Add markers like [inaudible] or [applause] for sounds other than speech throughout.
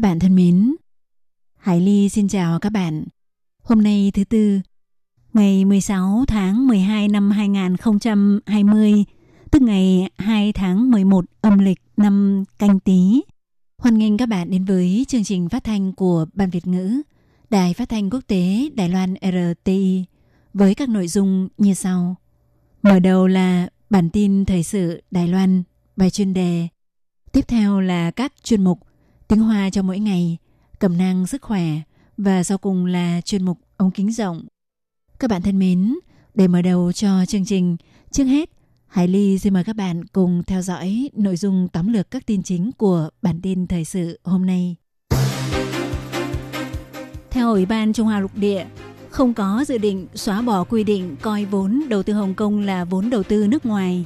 Các bạn thân mến, Hải Ly xin chào các bạn. Hôm nay thứ tư, ngày 16 tháng 12 năm 2020, tức ngày 2 tháng 11 âm lịch năm canh tí. Hoan nghênh các bạn đến với chương trình phát thanh của Ban Việt ngữ, Đài phát thanh quốc tế Đài Loan RTI với các nội dung như sau. Mở đầu là bản tin thời sự Đài Loan, bài chuyên đề. Tiếp theo là các chuyên mục tiếng Hoa cho mỗi ngày, cẩm năng sức khỏe và sau cùng là chuyên mục ống kính rộng. Các bạn thân mến, để mở đầu cho chương trình, trước hết, Hải Ly xin mời các bạn cùng theo dõi nội dung tóm lược các tin chính của bản tin thời sự hôm nay. Theo Ủy ban Trung Hoa Lục Địa, không có dự định xóa bỏ quy định coi vốn đầu tư Hồng Kông là vốn đầu tư nước ngoài.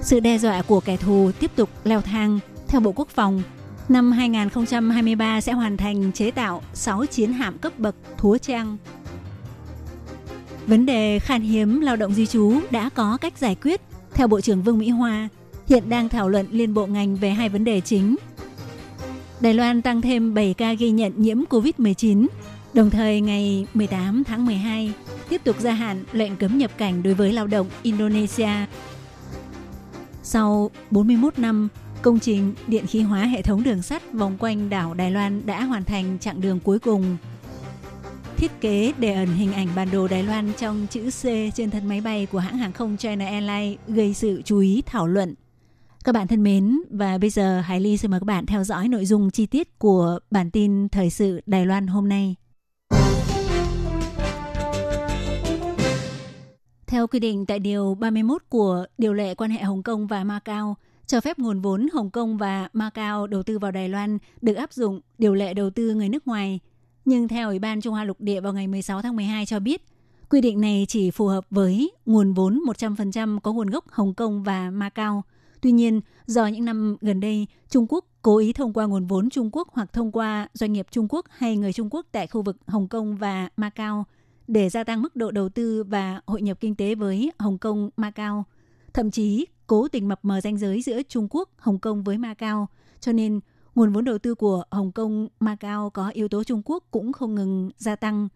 Sự đe dọa của kẻ thù tiếp tục leo thang. Theo Bộ Quốc phòng, năm 2023 sẽ hoàn thành chế tạo 6 chiến hạm cấp bậc thúa trang. Vấn đề khan hiếm lao động di trú đã có cách giải quyết. Theo Bộ trưởng Vương Mỹ Hoa, hiện đang thảo luận liên bộ ngành về hai vấn đề chính. Đài Loan tăng thêm 7 ca ghi nhận nhiễm COVID-19, đồng thời ngày 18 tháng 12 tiếp tục gia hạn lệnh cấm nhập cảnh đối với lao động Indonesia. Sau 41 năm, công trình điện khí hóa hệ thống đường sắt vòng quanh đảo Đài Loan đã hoàn thành chặng đường cuối cùng. Thiết kế để ẩn hình ảnh bản đồ Đài Loan trong chữ C trên thân máy bay của hãng hàng không China Airlines gây sự chú ý thảo luận. Các bạn thân mến, và bây giờ Hải Ly xin mời các bạn theo dõi nội dung chi tiết của bản tin thời sự Đài Loan hôm nay. Theo quy định tại Điều 31 của Điều lệ quan hệ Hồng Kông và Macau, cho phép nguồn vốn Hồng Kông và Macau đầu tư vào Đài Loan được áp dụng điều lệ đầu tư người nước ngoài. Nhưng theo Ủy ban Trung Hoa Lục Địa vào ngày 16 tháng 12 cho biết, quy định này chỉ phù hợp với nguồn vốn 100% có nguồn gốc Hồng Kông và Macau. Tuy nhiên, do những năm gần đây, Trung Quốc cố ý thông qua nguồn vốn Trung Quốc hoặc thông qua doanh nghiệp Trung Quốc hay người Trung Quốc tại khu vực Hồng Kông và Macau để gia tăng mức độ đầu tư và hội nhập kinh tế với Hồng Kông, Macau. Thậm chí cố tình mập mờ ranh giới giữa Trung Quốc, Hồng Kông với Macau, cho nên nguồn vốn đầu tư của Hồng Kông, Macau có yếu tố Trung Quốc cũng không ngừng gia tăng.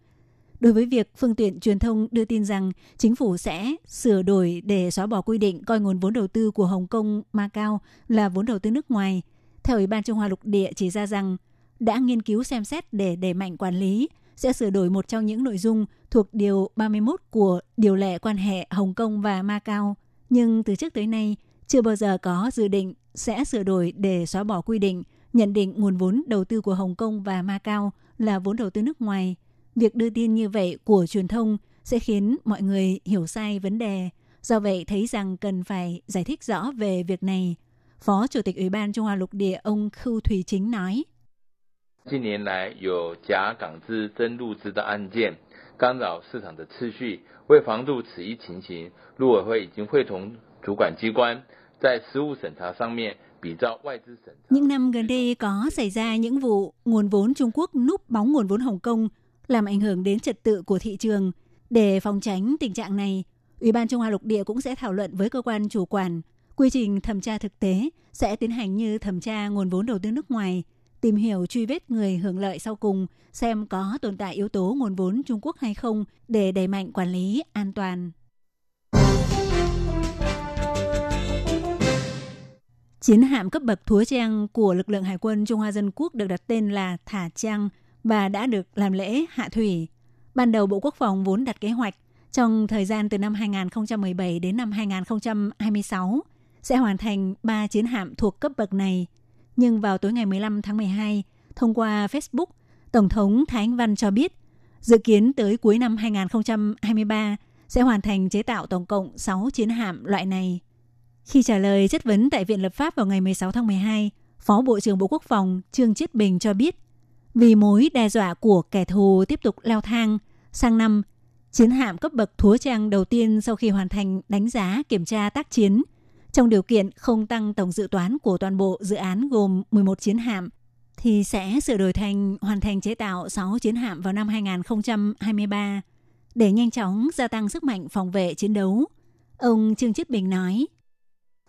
Đối với việc phương tiện truyền thông đưa tin rằng chính phủ sẽ sửa đổi để xóa bỏ quy định coi nguồn vốn đầu tư của Hồng Kông, Macau là vốn đầu tư nước ngoài, theo Ủy ban Trung Hoa Lục Địa chỉ ra rằng đã nghiên cứu xem xét để đẩy mạnh quản lý, sẽ sửa đổi một trong những nội dung thuộc Điều 31 của Điều lệ quan hệ Hồng Kông và Macau Nhưng từ trước tới nay, chưa bao giờ có dự định sẽ sửa đổi để xóa bỏ quy định nhận định nguồn vốn đầu tư của Hồng Kông và Macau là vốn đầu tư nước ngoài. Việc đưa tin như vậy của truyền thông sẽ khiến mọi người hiểu sai vấn đề. Do vậy thấy rằng cần phải giải thích rõ về việc này. Phó Chủ tịch Ủy ban Trung Hoa Lục Địa ông Khưu Thủy Chính nói. 近年来有假港资真入资的案件， 干扰市场的秩序。为防杜此一情形，陆委会已经会同主管机关在实务审查上面比照外资审查。 Những năm gần đây có xảy ra những vụ nguồn vốn Trung Quốc núp bóng nguồn vốn Hồng Kông làm ảnh hưởng đến trật tự của thị trường. Để phòng tránh tình trạng này, Ủy ban Trung Hoa Lục Địa cũng sẽ thảo luận với cơ quan chủ quản. Quy trình thẩm tra thực tế sẽ tiến hành như thẩm tra nguồn vốn đầu tư nước ngoài, tìm hiểu truy vết người hưởng lợi sau cùng, xem có tồn tại yếu tố nguồn vốn Trung Quốc hay không để đẩy mạnh quản lý an toàn. Chiến hạm cấp bậc Thúa Trang của lực lượng Hải quân Trung Hoa Dân Quốc được đặt tên là Thả Trang và đã được làm lễ hạ thủy. Ban đầu Bộ Quốc phòng vốn đặt kế hoạch trong thời gian từ năm 2017 đến năm 2026 sẽ hoàn thành 3 chiến hạm thuộc cấp bậc này. Nhưng vào tối ngày 15 tháng 12, thông qua Facebook, Tổng thống Thái Anh Văn cho biết dự kiến tới cuối năm 2023 sẽ hoàn thành chế tạo tổng cộng 6 chiến hạm loại này. Khi trả lời chất vấn tại Viện Lập pháp vào ngày 16 tháng 12, Phó Bộ trưởng Bộ Quốc phòng Trương Chiết Bình cho biết, vì mối đe dọa của kẻ thù tiếp tục leo thang, sang năm, chiến hạm cấp bậc thúa trang đầu tiên sau khi hoàn thành đánh giá kiểm tra tác chiến, trong điều kiện không tăng tổng dự toán của toàn bộ dự án gồm 11 chiến hạm, thì sẽ sửa đổi thành hoàn thành chế tạo 6 chiến hạm vào năm 2023 để nhanh chóng gia tăng sức mạnh phòng vệ chiến đấu. Ông Trương Chiết Bình nói,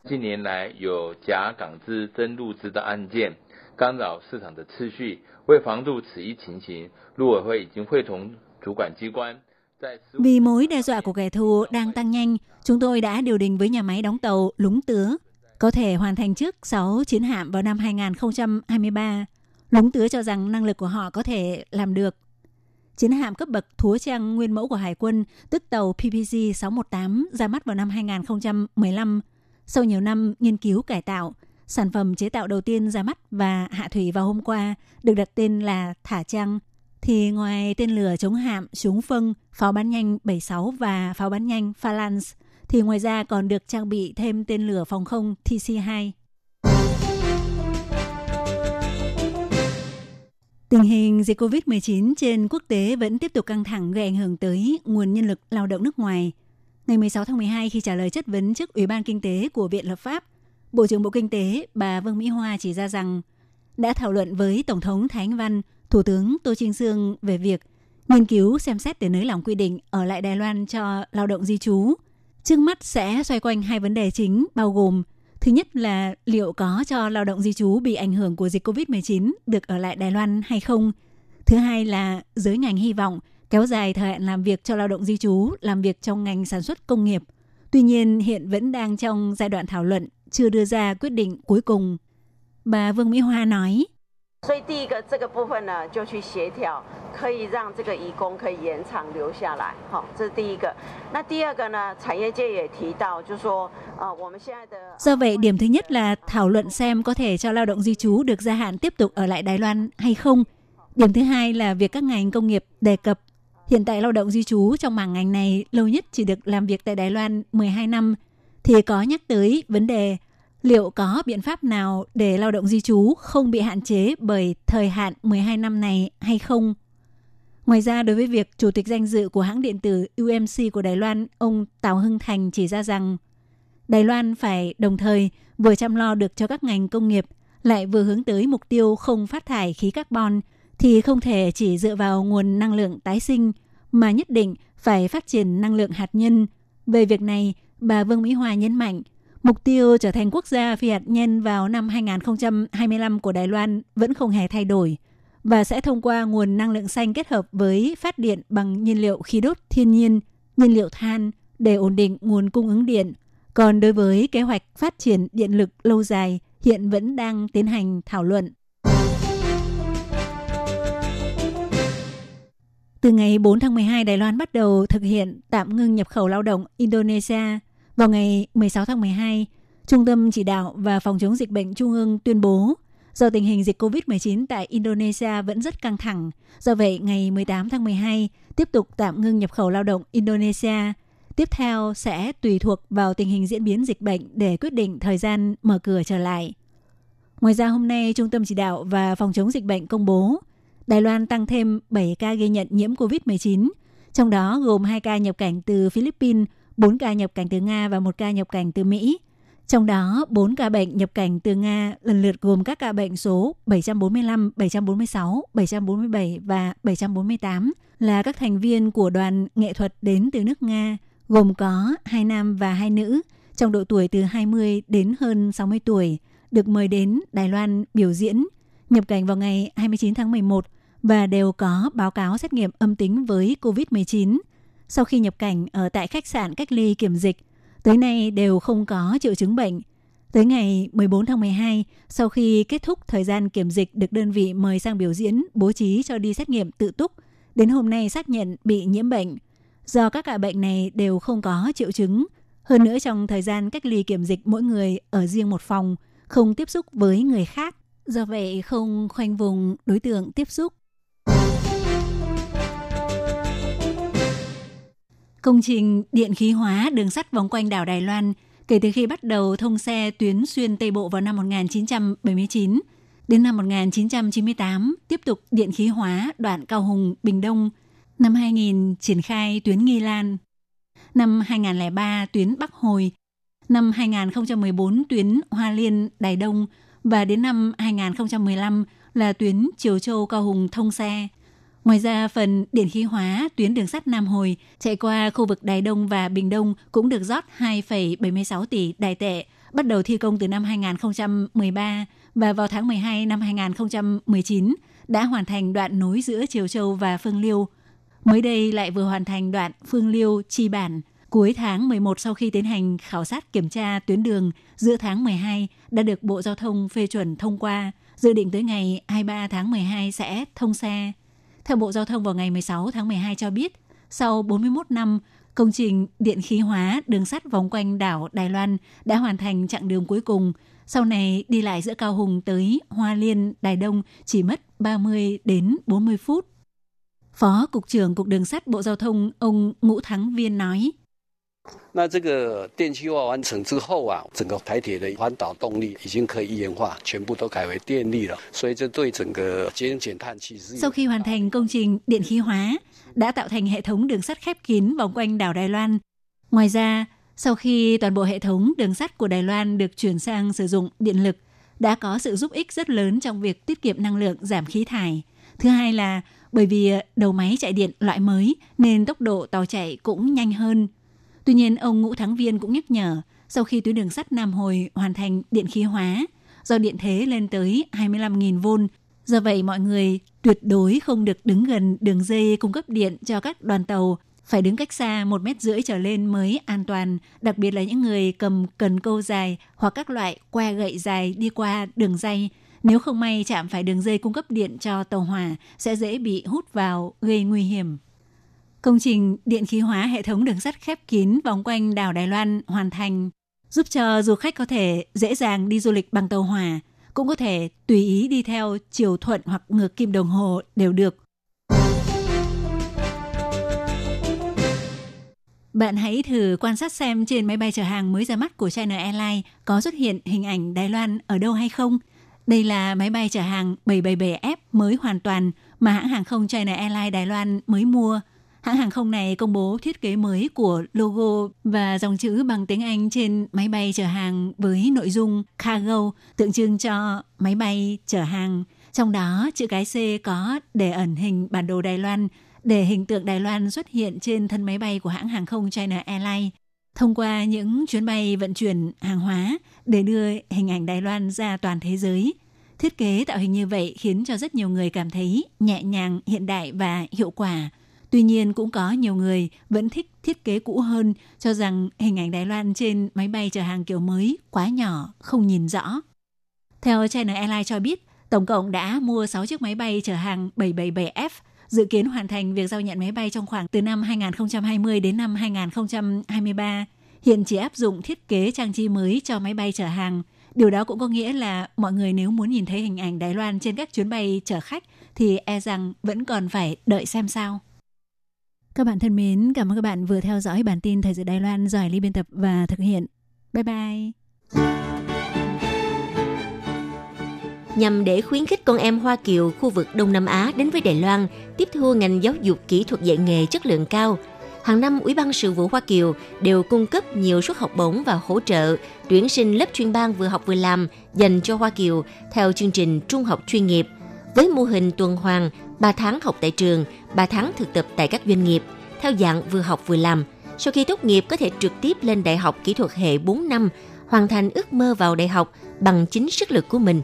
近年来有假港资真入资的案件，干扰市场的秩序。为防堵此一情形，陆委会已经会同主管机关在 vì mối đe dọa của kẻ thù đang tăng nhanh, chúng tôi đã điều đình với nhà máy đóng tàu Lúng Tứa, có thể hoàn thành trước 6 chiến hạm vào năm 2023. Lúng Tứa cho rằng năng lực của họ có thể làm được. Chiến hạm cấp bậc thúa trang nguyên mẫu của Hải quân, tức tàu PPG 618 ra mắt vào năm 2015. Sau nhiều năm nghiên cứu cải tạo, sản phẩm chế tạo đầu tiên ra mắt và hạ thủy vào hôm qua được đặt tên là Thả Trang thì ngoài tên lửa chống hạm, súng phân, pháo bắn nhanh 76 và pháo bắn nhanh Phalanx, thì ngoài ra còn được trang bị thêm tên lửa phòng không TC-2. Tình hình dịch COVID-19 trên quốc tế vẫn tiếp tục căng thẳng gây ảnh hưởng tới nguồn nhân lực lao động nước ngoài. Ngày 16 tháng 12 khi trả lời chất vấn trước Ủy ban Kinh tế của Viện Lập pháp, Bộ trưởng Bộ Kinh tế bà Vương Mỹ Hoa chỉ ra rằng đã thảo luận với Tổng thống Thái Anh Văn, Thủ tướng Tô Trinh dương về việc nghiên cứu xem xét để nới lỏng quy định ở lại Đài Loan cho lao động di trú. Trước mắt sẽ xoay quanh hai vấn đề chính bao gồm Thứ nhất là liệu có cho lao động di trú bị ảnh hưởng của dịch COVID-19 được ở lại Đài Loan hay không? Thứ hai là giới ngành hy vọng kéo dài thời hạn làm việc cho lao động di trú làm việc trong ngành sản xuất công nghiệp. Tuy nhiên hiện vẫn đang trong giai đoạn thảo luận, chưa đưa ra quyết định cuối cùng. Bà Vương Mỹ Hoa nói, 所以第一个这个部分呢，就去协调，可以让这个移工可以延长留下来，好，这是第一个。那第二个呢，产业界也提到，就说，呃，我们现在的 Do vậy, điểm thứ nhất là thảo luận xem có thể cho lao động di trú được gia hạn tiếp tục ở lại Đài Loan hay không. Điểm thứ hai là việc các ngành công nghiệp đề cập. Hiện tại lao động di trú trong mảng ngành này lâu nhất chỉ được làm việc tại Đài Loan 12 năm, thì có nhắc tới vấn đề liệu có biện pháp nào để lao động di trú không bị hạn chế bởi thời hạn 12 năm này hay không? Ngoài ra, đối với việc chủ tịch danh dự của hãng điện tử UMC của Đài Loan, ông Tào Hưng Thành chỉ ra rằng Đài Loan phải đồng thời vừa chăm lo được cho các ngành công nghiệp, lại vừa hướng tới mục tiêu không phát thải khí carbon, thì không thể chỉ dựa vào nguồn năng lượng tái sinh, mà nhất định phải phát triển năng lượng hạt nhân. Về việc này, bà Vương Mỹ Hòa nhấn mạnh, mục tiêu trở thành quốc gia phi hạt nhân vào năm 2025 của Đài Loan vẫn không hề thay đổi và sẽ thông qua nguồn năng lượng xanh kết hợp với phát điện bằng nhiên liệu khí đốt thiên nhiên, nhiên liệu than để ổn định nguồn cung ứng điện. Còn đối với kế hoạch phát triển điện lực lâu dài, hiện vẫn đang tiến hành thảo luận. Từ ngày 4 tháng 12, Đài Loan bắt đầu thực hiện tạm ngưng nhập khẩu lao động Indonesia. Vào ngày 16 tháng 12, Trung tâm Chỉ đạo và Phòng chống dịch bệnh Trung ương tuyên bố do tình hình dịch COVID-19 tại Indonesia vẫn rất căng thẳng. Do vậy, ngày 18 tháng 12 tiếp tục tạm ngưng nhập khẩu lao động Indonesia. Tiếp theo sẽ tùy thuộc vào tình hình diễn biến dịch bệnh để quyết định thời gian mở cửa trở lại. Ngoài ra hôm nay, Trung tâm Chỉ đạo và Phòng chống dịch bệnh công bố Đài Loan tăng thêm 7 ca ghi nhận nhiễm COVID-19, trong đó gồm 2 ca nhập cảnh từ Philippines, 4 ca nhập cảnh từ Nga và 1 ca nhập cảnh từ Mỹ. Trong đó, 4 ca bệnh nhập cảnh từ Nga lần lượt gồm các ca bệnh số 745, 746, 747 và 748 là các thành viên của đoàn nghệ thuật đến từ nước Nga, gồm có hai nam và hai nữ trong độ tuổi từ 20 đến hơn 60 tuổi, được mời đến Đài Loan biểu diễn, nhập cảnh vào ngày 29 tháng 11 và đều có báo cáo xét nghiệm âm tính với COVID-19. Sau khi nhập cảnh ở tại khách sạn cách ly kiểm dịch, tới nay đều không có triệu chứng bệnh. Tới ngày 14 tháng 12, sau khi kết thúc thời gian kiểm dịch được đơn vị mời sang biểu diễn bố trí cho đi xét nghiệm tự túc, đến hôm nay xác nhận bị nhiễm bệnh. Do các ca bệnh này đều không có triệu chứng, hơn nữa trong thời gian cách ly kiểm dịch mỗi người ở riêng một phòng, không tiếp xúc với người khác. Do vậy không khoanh vùng đối tượng tiếp xúc. Công trình điện khí hóa đường sắt vòng quanh đảo Đài Loan Kể từ khi bắt đầu thông xe tuyến xuyên Tây Bộ vào năm 1979, đến năm 1998 tiếp tục điện khí hóa đoạn Cao Hùng Bình Đông, năm 2000 triển khai tuyến Nghi Lan, năm 2003 tuyến Bắc Hồi, năm 2014 tuyến Hoa Liên Đài Đông. Và đến năm 2015 là tuyến Triều Châu Cao Hùng thông xe. Ngoài ra, phần điện khí hóa tuyến đường sắt Nam Hồi chạy qua khu vực Đài Đông và Bình Đông cũng được rót 2,76 tỷ đài tệ, bắt đầu thi công từ năm 2013 và vào tháng 12 năm 2019 đã hoàn thành đoạn nối giữa Triều Châu và Phương Liêu. Mới đây lại vừa hoàn thành đoạn Phương Liêu Chi Bản. Cuối tháng 11 sau khi tiến hành khảo sát kiểm tra tuyến đường giữa tháng 12 đã được Bộ Giao thông phê chuẩn thông qua, dự định tới ngày 23 tháng 12 sẽ thông xe. Theo Bộ Giao thông vào ngày 16 tháng 12 cho biết, sau 41 năm, công trình điện khí hóa đường sắt vòng quanh đảo Đài Loan đã hoàn thành chặng đường cuối cùng. Sau này đi lại giữa Cao Hùng tới Hoa Liên, Đài Đông chỉ mất 30 đến 40 phút. Phó Cục trưởng Cục Đường sắt Bộ Giao thông ông Ngũ Thắng Viên nói –那这个电气化完成之后啊，整个台铁的环岛动力已经可以一元化，全部都改为电力了，所以这对整个节能减碳其实 Sau khi hoàn thành công trình điện khí hóa, đã tạo thành hệ thống đường sắt khép kín vòng quanh đảo Đài Loan. Ngoài ra, sau khi toàn bộ hệ thống đường sắt của Đài Loan được chuyển sang sử dụng điện lực, đã có sự giúp ích rất lớn trong việc tiết kiệm năng lượng, giảm khí thải. Thứ hai là bởi vì đầu máy chạy điện loại mới nên tốc độ tàu chạy cũng nhanh hơn. Tuy nhiên, ông Ngũ Thắng Viên cũng nhắc nhở, sau khi tuyến đường sắt Nam Hồi hoàn thành điện khí hóa, do điện thế lên tới 25.000V, do vậy mọi người tuyệt đối không được đứng gần đường dây cung cấp điện cho các đoàn tàu, phải đứng cách xa một mét rưỡi trở lên mới an toàn, đặc biệt là những người cầm cần câu dài hoặc các loại que gậy dài đi qua đường dây. Nếu không may chạm phải đường dây cung cấp điện cho tàu hỏa sẽ dễ bị hút vào gây nguy hiểm. Công trình điện khí hóa hệ thống đường sắt khép kín vòng quanh đảo Đài Loan hoàn thành, giúp cho du khách có thể dễ dàng đi du lịch bằng tàu hỏa, cũng có thể tùy ý đi theo chiều thuận hoặc ngược kim đồng hồ đều được. Bạn hãy thử quan sát xem trên máy bay chở hàng mới ra mắt của China Airlines có xuất hiện hình ảnh Đài Loan ở đâu hay không. Đây là máy bay chở hàng 777F mới hoàn toàn mà hãng hàng không China Airlines Đài Loan mới mua – Hãng hàng không này công bố thiết kế mới của logo và dòng chữ bằng tiếng Anh trên máy bay chở hàng với nội dung cargo tượng trưng cho máy bay chở hàng. Trong đó, chữ cái C có để ẩn hình bản đồ Đài Loan, để hình tượng Đài Loan xuất hiện trên thân máy bay của hãng hàng không China Airlines. Thông qua những chuyến bay vận chuyển hàng hóa để đưa hình ảnh Đài Loan ra toàn thế giới. Thiết kế tạo hình như vậy khiến cho rất nhiều người cảm thấy nhẹ nhàng, hiện đại và hiệu quả – Tuy nhiên cũng có nhiều người vẫn thích thiết kế cũ hơn, cho rằng hình ảnh Đài Loan trên máy bay chở hàng kiểu mới quá nhỏ, không nhìn rõ. Theo China Airlines cho biết, tổng cộng đã mua 6 chiếc máy bay chở hàng 777F, dự kiến hoàn thành việc giao nhận máy bay trong khoảng từ năm 2020 đến năm 2023. Hiện chỉ áp dụng thiết kế trang trí mới cho máy bay chở hàng. Điều đó cũng có nghĩa là mọi người nếu muốn nhìn thấy hình ảnh Đài Loan trên các chuyến bay chở khách thì e rằng vẫn còn phải đợi xem sao. Các bạn thân mến, cảm ơn các bạn vừa theo dõi bản tin Thời sự Đài Loan do Ly biên tập và thực hiện. Bye bye! Nhằm để khuyến khích con em Hoa Kiều khu vực Đông Nam Á đến với Đài Loan, tiếp thu ngành giáo dục kỹ thuật dạy nghề chất lượng cao, hàng năm Ủy ban sự vụ Hoa Kiều đều cung cấp nhiều suất học bổng và hỗ trợ tuyển sinh lớp chuyên ban vừa học vừa làm dành cho Hoa Kiều theo chương trình trung học chuyên nghiệp với mô hình tuần hoàn 3 tháng học tại trường, 3 tháng thực tập tại các doanh nghiệp, theo dạng vừa học vừa làm. Sau khi tốt nghiệp có thể trực tiếp lên đại học kỹ thuật hệ 4 năm, hoàn thành ước mơ vào đại học bằng chính sức lực của mình.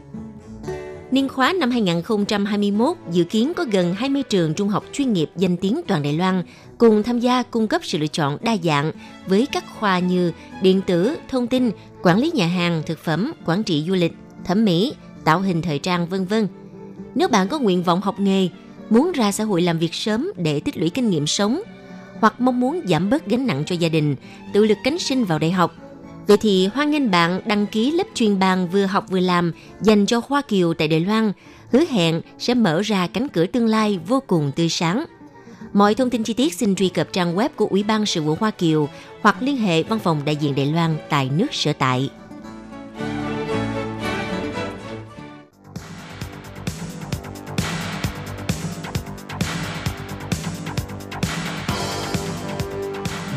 Niên khóa năm 2021 dự kiến có gần 20 trường trung học chuyên nghiệp danh tiếng toàn Đài Loan cùng tham gia cung cấp sự lựa chọn đa dạng với các khoa như điện tử, thông tin, quản lý nhà hàng, thực phẩm, quản trị du lịch, thẩm mỹ, tạo hình thời trang vân vân. Nếu bạn có nguyện vọng học nghề, muốn ra xã hội làm việc sớm để tích lũy kinh nghiệm sống, hoặc mong muốn giảm bớt gánh nặng cho gia đình, tự lực cánh sinh vào đại học, Vậy thì hoan nghênh bạn đăng ký lớp chuyên bàn vừa học vừa làm dành cho Hoa Kiều tại Đài Loan, hứa hẹn sẽ mở ra cánh cửa tương lai vô cùng tươi sáng. Mọi thông tin chi tiết xin truy cập trang web của Ủy ban Sự vụ Hoa Kiều hoặc liên hệ văn phòng đại diện Đài Loan tại nước sở tại.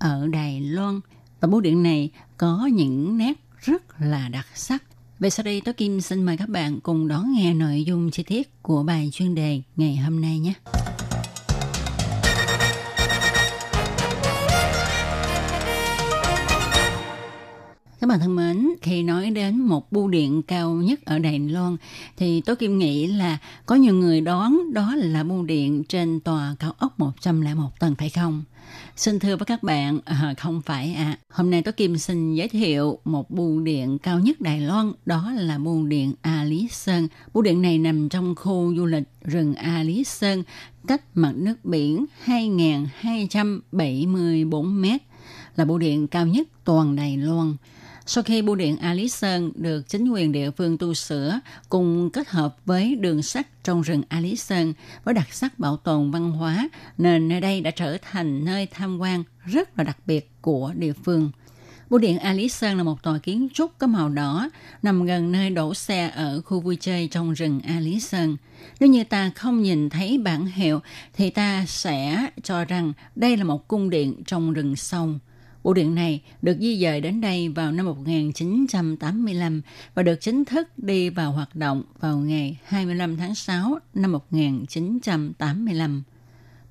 ở Đài Loan. Và bưu điện này có những nét rất là đặc sắc. Về sau đây, tôi Kim xin mời các bạn cùng đón nghe nội dung chi tiết của bài chuyên đề ngày hôm nay nhé. Các bạn thân mến, khi nói đến một bưu điện cao nhất ở Đài Loan thì tôi Kim nghĩ là có nhiều người đoán đó là bưu điện trên tòa cao ốc 101 tầng phải không? Xin thưa với các bạn, à, không phải ạ. À. Hôm nay tôi Kim xin giới thiệu một bưu điện cao nhất Đài Loan, đó là bưu điện A Lý Sơn. Bưu điện này nằm trong khu du lịch rừng A Lý Sơn, cách mặt nước biển 2.274 mét, là bưu điện cao nhất toàn Đài Loan. Sau khi bưu điện A Lý Sơn được chính quyền địa phương tu sửa cùng kết hợp với đường sắt trong rừng A Lý Sơn với đặc sắc bảo tồn văn hóa nên nơi đây đã trở thành nơi tham quan rất là đặc biệt của địa phương. Bưu điện A Lý Sơn là một tòa kiến trúc có màu đỏ, nằm gần nơi đổ xe ở khu vui chơi trong rừng A Lý Sơn. Nếu như ta không nhìn thấy bản hiệu thì ta sẽ cho rằng đây là một cung điện trong rừng sâu. Bộ điện này được di dời đến đây vào năm 1985 và được chính thức đi vào hoạt động vào ngày 25 tháng 6 năm 1985.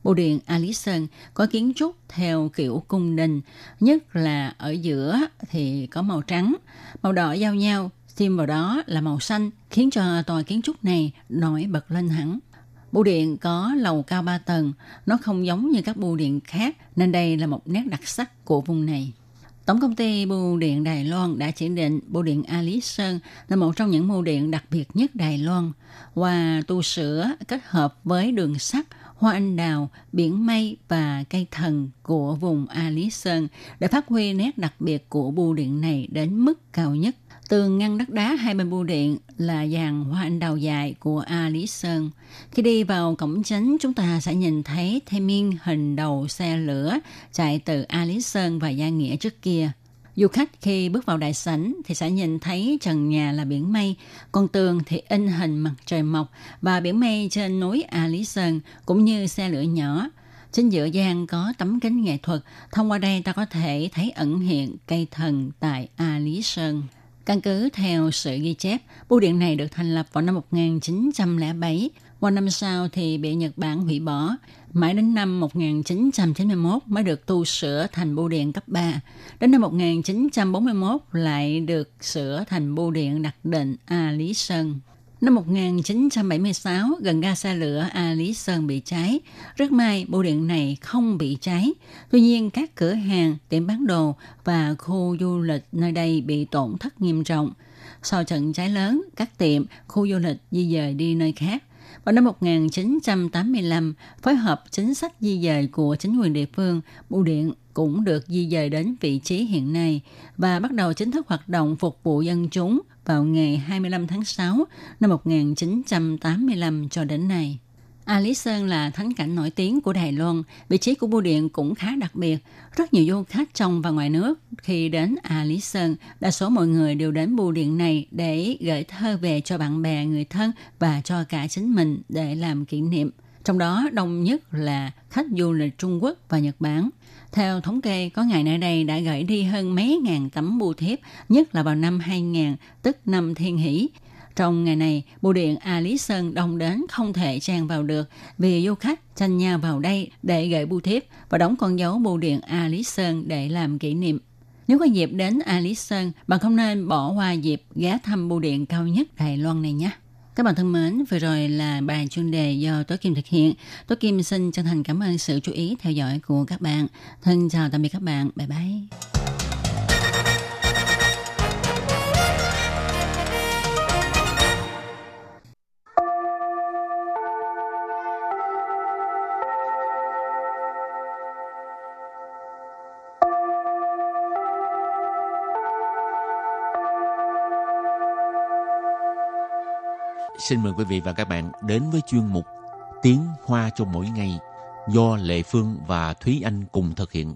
Bộ điện Alison có kiến trúc theo kiểu cung đình, nhất là ở giữa thì có màu trắng, màu đỏ giao nhau, thêm vào đó là màu xanh, khiến cho tòa kiến trúc này nổi bật lên hẳn. Bưu điện có lầu cao 3 tầng, nó không giống như các bưu điện khác nên đây là một nét đặc sắc của vùng này. Tổng công ty Bưu điện Đài Loan đã chỉ định Bưu điện A Lý Sơn là một trong những bưu điện đặc biệt nhất Đài Loan và tu sửa kết hợp với đường sắt, hoa anh đào, biển mây và cây thần của vùng A Lý Sơn để phát huy nét đặc biệt của bưu điện này đến mức cao nhất. Tường ngăn đất đá hai bên bưu điện là dàn hoa anh đào dài của A Lý Sơn. Khi đi vào cổng chính, chúng ta sẽ nhìn thấy thêm miên hình đầu xe lửa chạy từ A Lý Sơn và Gia Nghĩa trước kia. Du khách khi bước vào đại sảnh thì sẽ nhìn thấy trần nhà là biển mây, còn tường thì in hình mặt trời mọc và biển mây trên núi A Lý Sơn cũng như xe lửa nhỏ. Trên giữa gian có tấm kính nghệ thuật, thông qua đây ta có thể thấy ẩn hiện cây thần tại A Lý Sơn. Căn cứ theo sự ghi chép, bưu điện này được thành lập vào năm 1907. Qua năm sau thì bị Nhật Bản hủy bỏ. Mãi đến năm 1991 mới được tu sửa thành bưu điện cấp 3. Đến năm 1941 lại được sửa thành bưu điện đặc định A Lý Sơn. Năm 1976, gần ga xe lửa A Lý Sơn bị cháy. Rất may, bưu điện này không bị cháy. Tuy nhiên, các cửa hàng, tiệm bán đồ và khu du lịch nơi đây bị tổn thất nghiêm trọng. Sau trận cháy lớn, các tiệm, khu du lịch di dời đi nơi khác. Vào năm 1985, phối hợp chính sách di dời của chính quyền địa phương, bưu điện cũng được di dời đến vị trí hiện nay và bắt đầu chính thức hoạt động phục vụ dân chúng vào ngày 25 tháng 6 năm 1985 cho đến nay. A Lý Sơn là thắng cảnh nổi tiếng của Đài Loan. Vị trí của bưu điện cũng khá đặc biệt. Rất nhiều du khách trong và ngoài nước khi đến A Lý Sơn, đa số mọi người đều đến bưu điện này để gửi thơ về cho bạn bè, người thân và cho cả chính mình để làm kỷ niệm. Trong đó đông nhất là khách du lịch Trung Quốc và Nhật Bản. Theo thống kê, có ngày nay đây đã gửi đi hơn mấy ngàn tấm bưu thiếp, nhất là vào năm 2000, tức năm thiên hỷ. Trong ngày này, bưu điện A Lý Sơn đông đến không thể trang vào được vì du khách tranh nhau vào đây để gửi bưu thiếp và đóng con dấu bưu điện A Lý Sơn để làm kỷ niệm. Nếu có dịp đến A Lý Sơn, bạn không nên bỏ qua dịp ghé thăm bưu điện cao nhất Đài Loan này nhé. Các bạn thân mến, vừa rồi là bài chuyên đề do Tố Kim thực hiện. Tố Kim xin chân thành cảm ơn sự chú ý theo dõi của các bạn. Thân chào tạm biệt các bạn. Bye bye. Xin mời quý vị và các bạn đến với chuyên mục Tiếng Hoa cho mỗi ngày do Lệ Phương và Thúy Anh cùng thực hiện.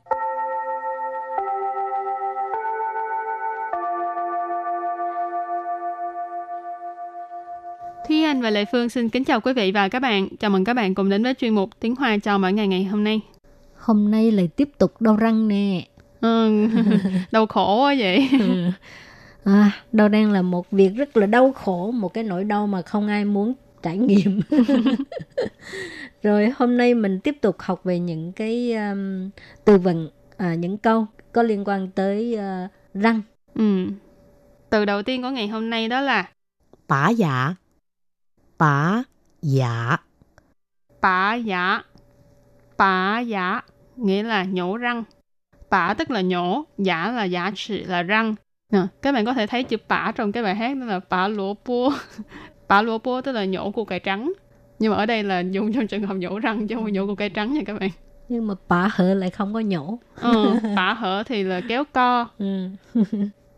Thúy Anh và Lệ Phương xin kính chào quý vị và các bạn. Chào mừng các bạn cùng đến với chuyên mục Tiếng Hoa cho mỗi ngày ngày hôm nay. Hôm nay lại tiếp tục đau răng nè. Ừ, [laughs] đau khổ quá vậy. [laughs] À, đau đang là một việc rất là đau khổ, một cái nỗi đau mà không ai muốn trải nghiệm. [laughs] Rồi hôm nay mình tiếp tục học về những cái um, từ vựng, à, những câu có liên quan tới uh, răng. Ừ. Từ đầu tiên của ngày hôm nay đó là bả dạ. Bả dạ. Bả dạ. Bả dạ nghĩa là nhổ răng. Bả tức là nhổ, giả là giả trị là răng Nè, các bạn có thể thấy chữ bả trong cái bài hát đó là bả lúa bua. [laughs] bả lúa bua tức là nhổ củ cải trắng. Nhưng mà ở đây là dùng trong trường hợp nhổ răng chứ không phải nhổ củ cải trắng nha các bạn. Nhưng mà bả hở lại không có nhổ. ừ, [laughs] bả hở thì là kéo co. Ừ. [laughs]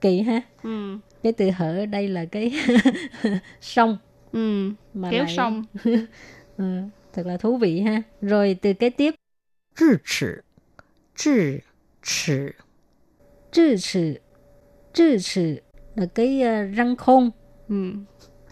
Kỳ ha. Ừ. Cái từ hở ở đây là cái sông. Ừ, mà kéo lại... sông. ừ, thật là thú vị ha. Rồi từ kế tiếp. Trì chỉ. Trì chỉ. Trì chỉ trừ sự là cái răng khôn. Ừ.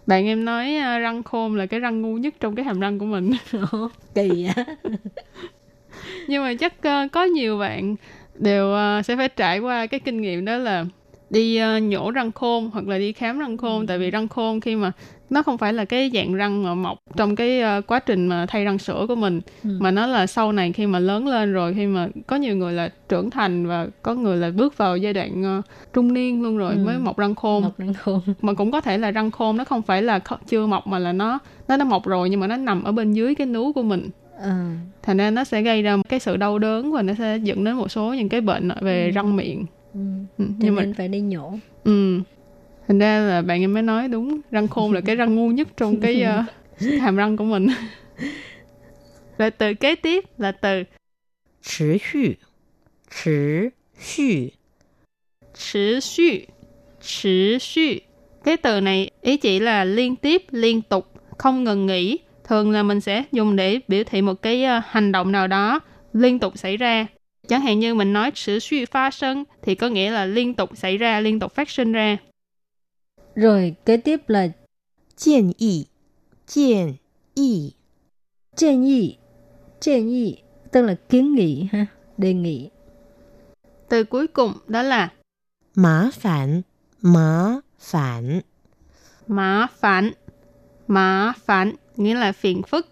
Bạn em nói răng khôn là cái răng ngu nhất trong cái hàm răng của mình. [laughs] Kỳ á. [laughs] Nhưng mà chắc uh, có nhiều bạn đều uh, sẽ phải trải qua cái kinh nghiệm đó là đi uh, nhổ răng khôn hoặc là đi khám răng khôn ừ. tại vì răng khôn khi mà nó không phải là cái dạng răng mà mọc trong cái uh, quá trình mà thay răng sữa của mình ừ. mà nó là sau này khi mà lớn lên rồi khi mà có nhiều người là trưởng thành và có người là bước vào giai đoạn uh, trung niên luôn rồi ừ. mới mọc răng khôn mọc răng khôn mà cũng có thể là răng khôn nó không phải là chưa mọc mà là nó nó đã mọc rồi nhưng mà nó nằm ở bên dưới cái nú của mình À. thành ra nó sẽ gây ra cái sự đau đớn và nó sẽ dẫn đến một số những cái bệnh về ừ. răng miệng ừ. ừ. nhưng mà phải đi nhổ ừ thành ra là bạn em mới nói đúng răng khôn là cái răng ngu nhất trong cái uh, [laughs] hàm răng của mình. [laughs] Rồi từ kế tiếp là từ trì hư. Trì hư. Trì hư trì hư cái từ này ý chỉ là liên tiếp liên tục không ngừng nghỉ. Thường là mình sẽ dùng để biểu thị một cái uh, hành động nào đó liên tục xảy ra. Chẳng hạn như mình nói sự suy pha sân thì có nghĩa là liên tục xảy ra liên tục phát sinh ra. rồi kế tiếp là 建议建议建议建议 tức là kiến nghị ha, đề nghị. Từ cuối cùng đó là Mã phản, mã phản. Mã phản, mã phản nghĩa là phiền phức.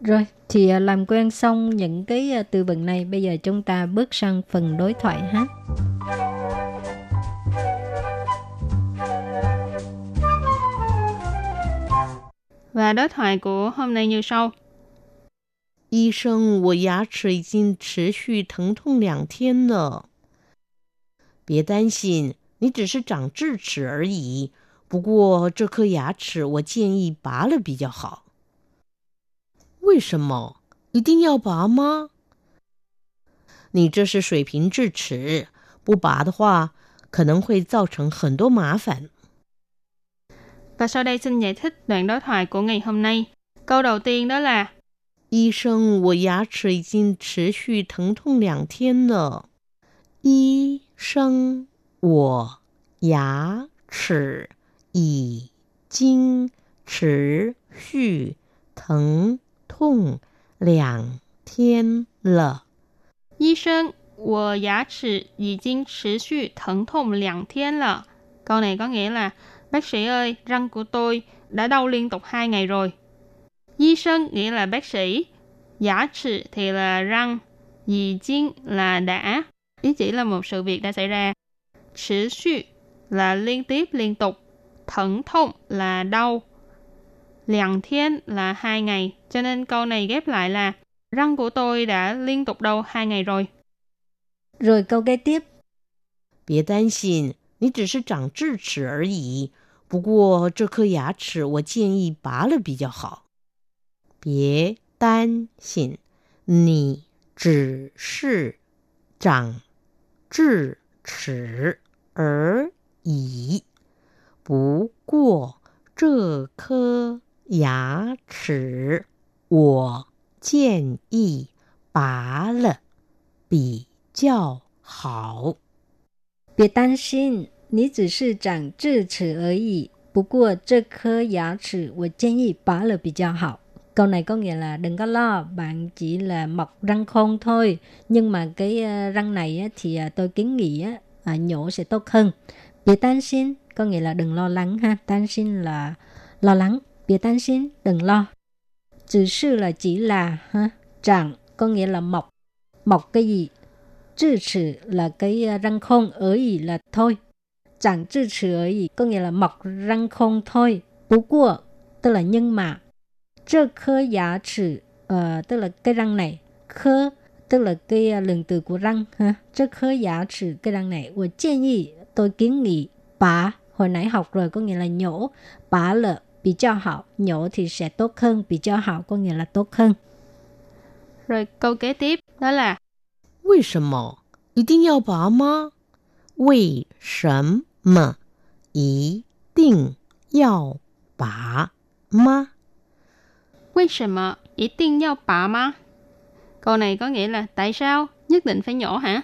Rồi, thì à, làm quen xong những cái à, từ vựng này, bây giờ chúng ta bước sang phần đối thoại ha. Và đối thoại của hôm nay như sau. 医生，我牙齿已经持续疼痛两天了。别担心，你只是长智齿而已。不过这颗牙齿我建议拔了比较好。为什么？一定要拔吗？你这是水平智齿，不拔的话可能会造成很多麻烦。 Và sau đây xin giải thích đoạn đối thoại của ngày hôm nay. Câu đầu tiên đó là 医生，我牙齿已经持续疼痛两天了。医生，我牙齿已经持续疼痛两天了。医生，我牙齿已经持续疼痛两天了。Câu này có nghĩa là Bác sĩ ơi, răng của tôi đã đau liên tục 2 ngày rồi. Y sân nghĩa là bác sĩ. Giả trị thì là răng. Dì chiên là đã. Ý chỉ là một sự việc đã xảy ra. Chỉ suy là liên tiếp liên tục. Thận thông là đau. Làng thiên là hai ngày, cho nên câu này ghép lại là răng của tôi đã liên tục đau hai ngày rồi. Rồi câu kế tiếp. 别担心，你只是长智齿而已。 不过这颗牙齿我建议拔了比较好。别担心，你只是长智齿而已。不过这颗牙齿我建议拔了比较好。别担心，你只是长智齿而已。不过这颗牙齿我建议拔了比较好。Câu này có nghĩa là đừng có lo, bạn chỉ là mọc răng khôn thôi. Nhưng mà cái răng này thì tôi kiến nghị nhổ sẽ tốt hơn. Bị tan xin có nghĩa là đừng lo lắng ha. Tan xin là lo lắng. Bị tan xin đừng lo. Chỉ sư là chỉ là ha. Trạng có nghĩa là mọc. Mọc cái gì? Chữ齿 là cái răng khôn, ở ý là thôi. Chẳng chữ 齿 ở ý có nghĩa là mọc răng khôn thôi. Bú của tức là nhưng mà. Chơ khơ giá chữ uh, tức là cái răng này. Khơ tức là cái lượng từ của răng. ha. Chơ khơ giá chữ cái răng này. Tôi建议, tôi kiến nghị bá. Hồi nãy học rồi có nghĩa là nhổ. Bá là bị cho hảo. Nhổ thì sẽ tốt hơn. Bị cho hảo có nghĩa là tốt hơn. Rồi câu kế tiếp đó là 为什么一定要拔吗？ 为什么一定要拔吗？为什么一定要拔吗? Câu này có nghĩa là tại sao nhất định phải nhổ hả?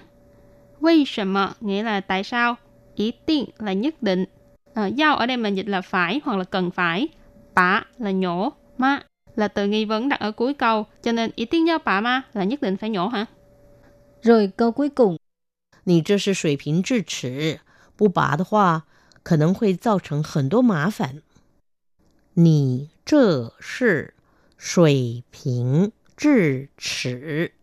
Vì sao nghĩa là tại sao? Ý tiên là nhất định. À, giao ở đây mình dịch là phải hoặc là cần phải. Bả là nhổ. Ma là từ nghi vấn đặt ở cuối câu. Cho nên ý tiên giao bả ma là nhất định phải nhổ hả? Rồi câu cuối cùng. 你这是水平智齿，不拔的话可能会造成很多麻烦。你这是水平智齿，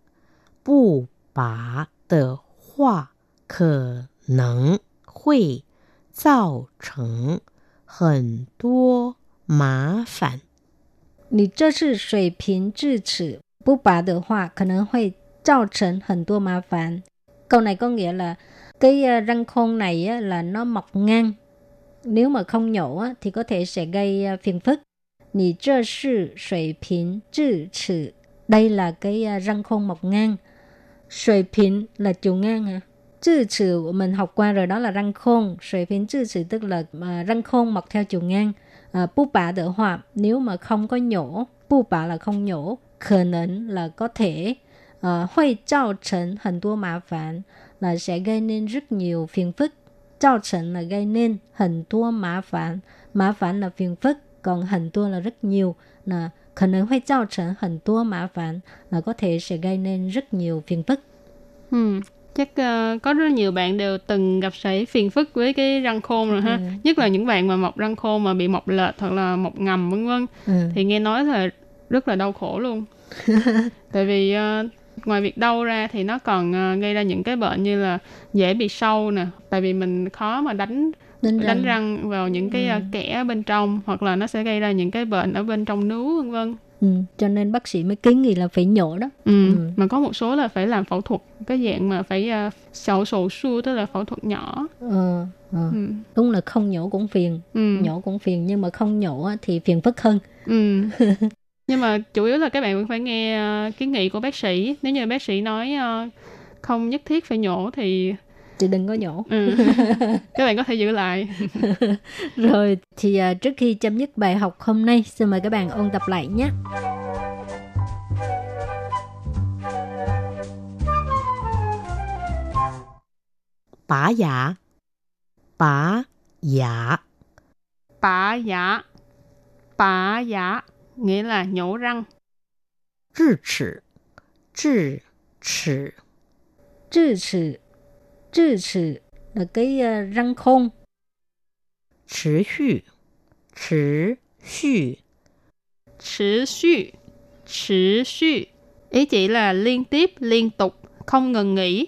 不拔的话可能会造成很多麻烦。你这是水平智齿，不拔的话可能会造成很多麻烦。Câu này có nghĩa là cái ờ, răng khôn này là nó mọc ngang. Nếu mà không nhổ thì có thể sẽ gây ờ, phiền phức. Nì trơ sư sủy pin chữ chữ. Đây là cái ờ, răng khôn mọc ngang. Sủy pin là chiều ngang hả? Chữ chữ mình học qua rồi đó là răng khôn. Sủy pin chữ chữ tức là răng khôn mọc theo chiều ngang. À, bu bả đỡ hòa nếu mà không có nhổ. Bu bả là không nhổ. Khả năng là có thể hội tạo thành hẳn đua mà phản là sẽ gây nên rất nhiều phiền phức. Tạo thành là gây nên hẳn đua mà phản. Mà phản là phiền phức, còn hẳn đua là rất nhiều là khả năng hội tạo thành hẳn đua mà phản là có thể sẽ gây nên rất nhiều phiền phức. Hmm, chắc uh, có rất nhiều bạn đều từng gặp phải phiền phức với cái răng khôn rồi ha ừ. nhất là những bạn mà mọc răng khôn mà bị mọc lệch hoặc là mọc ngầm vân vân ừ. thì nghe nói là rất là đau khổ luôn tại vì uh, ngoài việc đau ra thì nó còn uh, gây ra những cái bệnh như là dễ bị sâu nè tại vì mình khó mà đánh đánh răng, răng vào những cái ừ. uh, kẽ bên trong hoặc là nó sẽ gây ra những cái bệnh ở bên trong nướu vân vân Ừ, cho nên bác sĩ mới kiến nghị là phải nhổ đó. Ừ, ừ. Mà có một số là phải làm phẫu thuật cái dạng mà phải uh, sầu sổ su tức là phẫu thuật nhỏ. Ờ, ờ. Ừ. Đúng là không nhổ cũng phiền, ừ. nhổ cũng phiền nhưng mà không nhổ thì phiền phức hơn. Ừ. [laughs] nhưng mà chủ yếu là các bạn vẫn phải nghe uh, kiến nghị của bác sĩ. Nếu như bác sĩ nói uh, không nhất thiết phải nhổ thì thì đừng có nhổ. Ừ. [laughs] các bạn có thể giữ lại. [laughs] Rồi thì uh, trước khi chấm dứt bài học hôm nay xin mời các bạn ôn tập lại nhé. Bá giả bá giả bá giả bá giả nghĩa là nhổ răng. Zhi chỉ, zhi chỉ. Zhi chỉ, zhi chỉ là cái uh, răng khôn. Trì xu, trì xu. Trì xu, trì xu. Ý chỉ là liên tiếp, liên tục, không ngừng nghỉ.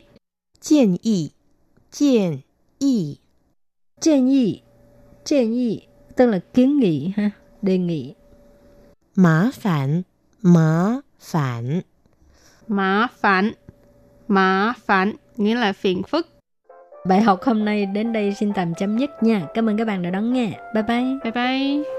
建议,建议.建nghị,建nghị tức là kiến nghị ha, đề nghị 麻烦麻烦 Mã phản. Mã phản nghĩa là phiền phức. Bài học hôm nay đến đây xin tạm chấm dứt nha. Cảm ơn các bạn đã đón nghe. Bye bye. Bye bye.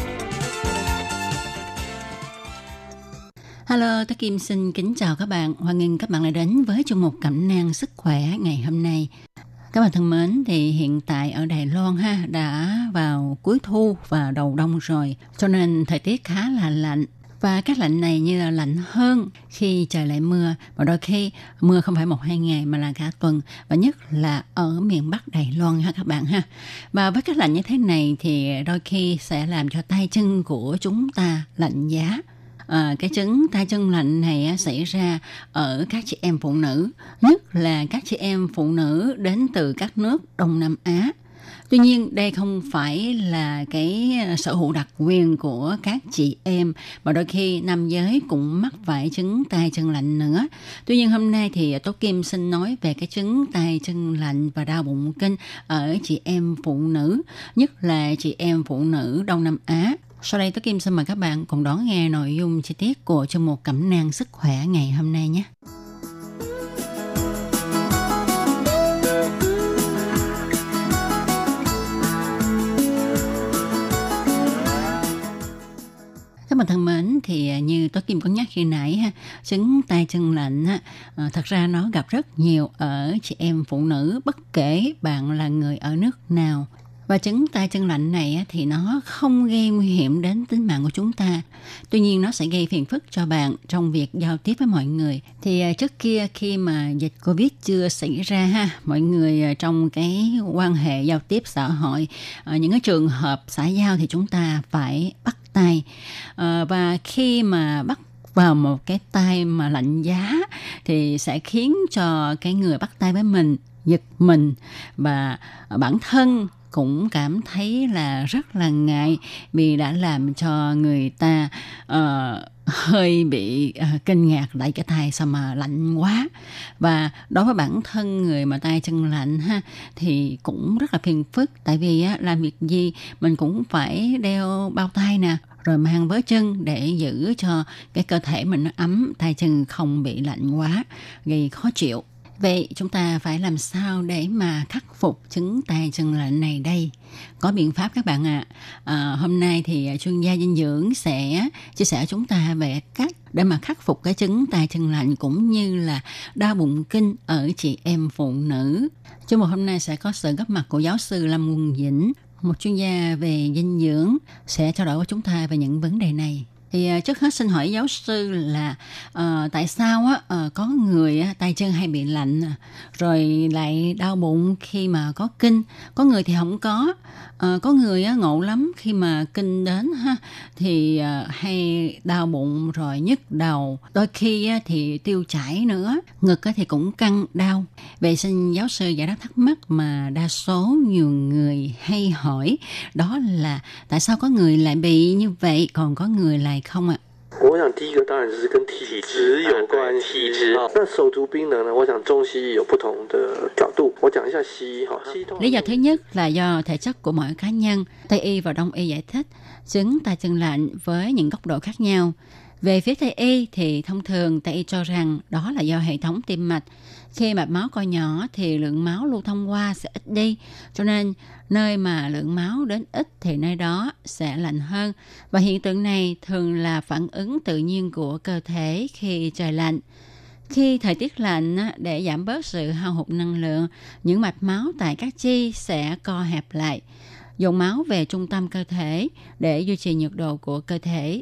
Hello, tôi Kim xin kính chào các bạn. Hoan nghênh các bạn lại đến với chương mục Cẩm nang sức khỏe ngày hôm nay. Các bạn thân mến, thì hiện tại ở Đài Loan ha đã vào cuối thu và đầu đông rồi, cho nên thời tiết khá là lạnh. Và các lạnh này như là lạnh hơn khi trời lại mưa và đôi khi mưa không phải một hai ngày mà là cả tuần và nhất là ở miền Bắc Đài Loan ha các bạn ha. Và với các lạnh như thế này thì đôi khi sẽ làm cho tay chân của chúng ta lạnh giá à, cái chứng tay chân lạnh này xảy ra ở các chị em phụ nữ nhất là các chị em phụ nữ đến từ các nước Đông Nam Á Tuy nhiên đây không phải là cái ờ, sở hữu đặc quyền của các chị em mà đôi khi nam giới cũng mắc phải chứng tay chân lạnh nữa. Tuy nhiên hôm nay thì Tố Kim xin nói về cái chứng tay chân lạnh và đau bụng kinh ở chị em phụ nữ, nhất là chị em phụ nữ Đông Nam Á. Sau đây Tố Kim xin mời các bạn cùng đón nghe nội dung chi tiết của chương mục cẩm nang sức khỏe ngày hôm nay nhé. Các bạn thân mến, thì như Tố Kim có nhắc khi nãy ha, chứng tay chân lạnh ha, ờ, thật ra nó gặp rất nhiều ở chị em phụ nữ bất kể bạn là người ở nước nào. Và chứng tay chân lạnh này thì nó không gây nguy hiểm đến tính mạng của chúng ta. Tuy nhiên nó sẽ gây phiền phức cho bạn trong việc giao tiếp với mọi người. Thì à, trước kia khi mà dịch Covid chưa xảy ra ha, mọi người à, trong cái quan hệ giao tiếp xã hội, à, những cái trường hợp xã giao thì chúng ta phải bắt tay. Và khi mà bắt vào một cái tay mà lạnh giá thì sẽ khiến cho cái người bắt tay với mình giật mình và bản thân cũng cảm thấy là rất là ngại vì đã làm cho người ta uh, hơi bị uh, kinh ngạc tại cái tay sao mà lạnh quá. Và đối với bản thân người mà tay chân lạnh ha thì cũng rất là phiền phức. Tại vì á, làm việc gì mình cũng phải đeo bao tay nè rồi mang với chân để giữ cho cái cơ thể mình nó ấm tay chân không bị lạnh quá gây khó chịu. Vậy chúng ta phải làm sao để mà khắc phục chứng tài chân lạnh này đây? Có biện pháp các bạn ạ. À. À, hôm nay thì chuyên gia dinh dưỡng sẽ chia sẻ chúng ta về cách để mà khắc phục cái chứng tài chân lạnh cũng như là đau bụng kinh ở chị em phụ nữ. Trong một hôm nay sẽ có sự góp mặt của giáo sư Lâm Quân Dĩnh, một chuyên gia về dinh dưỡng sẽ trao đổi với chúng ta về những vấn đề này thì à, trước hết xin hỏi giáo sư là uh, tại sao á uh, có người uh, tay chân hay bị lạnh rồi lại đau bụng khi mà có kinh? Có người thì không có. Uh, có người uh, ngộ lắm khi mà kinh đến ha thì uh, hay đau bụng rồi nhức đầu. Đôi khi uh, thì tiêu chảy nữa ngực uh, thì cũng căng đau. Vậy xin giáo sư giải đáp thắc mắc mà đa số nhiều người hay hỏi đó là tại sao có người lại bị như vậy còn có người lại không ạ 我想第一个当然是跟体质有关系。啊，那手足冰冷呢？我想中西医有不同的角度。我讲一下西医哈。西医通常 Lý do thứ nhất là do thể chất của mỗi cá nhân. Tây y và Đông y giải thích chứng tay chân lạnh với những góc độ khác nhau. Về phía Tây y thì thông thường Tây y cho rằng đó là do hệ thống tim mạch. khi mạch máu co nhỏ thì lượng máu lưu thông qua sẽ ít đi. Cho nên nơi mà lượng máu đến ít thì nơi đó sẽ lạnh hơn. Và hiện tượng này thường là phản ứng tự nhiên của cơ thể khi trời lạnh. Khi thời tiết lạnh, để giảm bớt sự hao hụt năng lượng, những mạch máu tại các chi sẽ co hẹp lại, dồn máu về trung tâm cơ thể để duy trì nhiệt độ của cơ thể.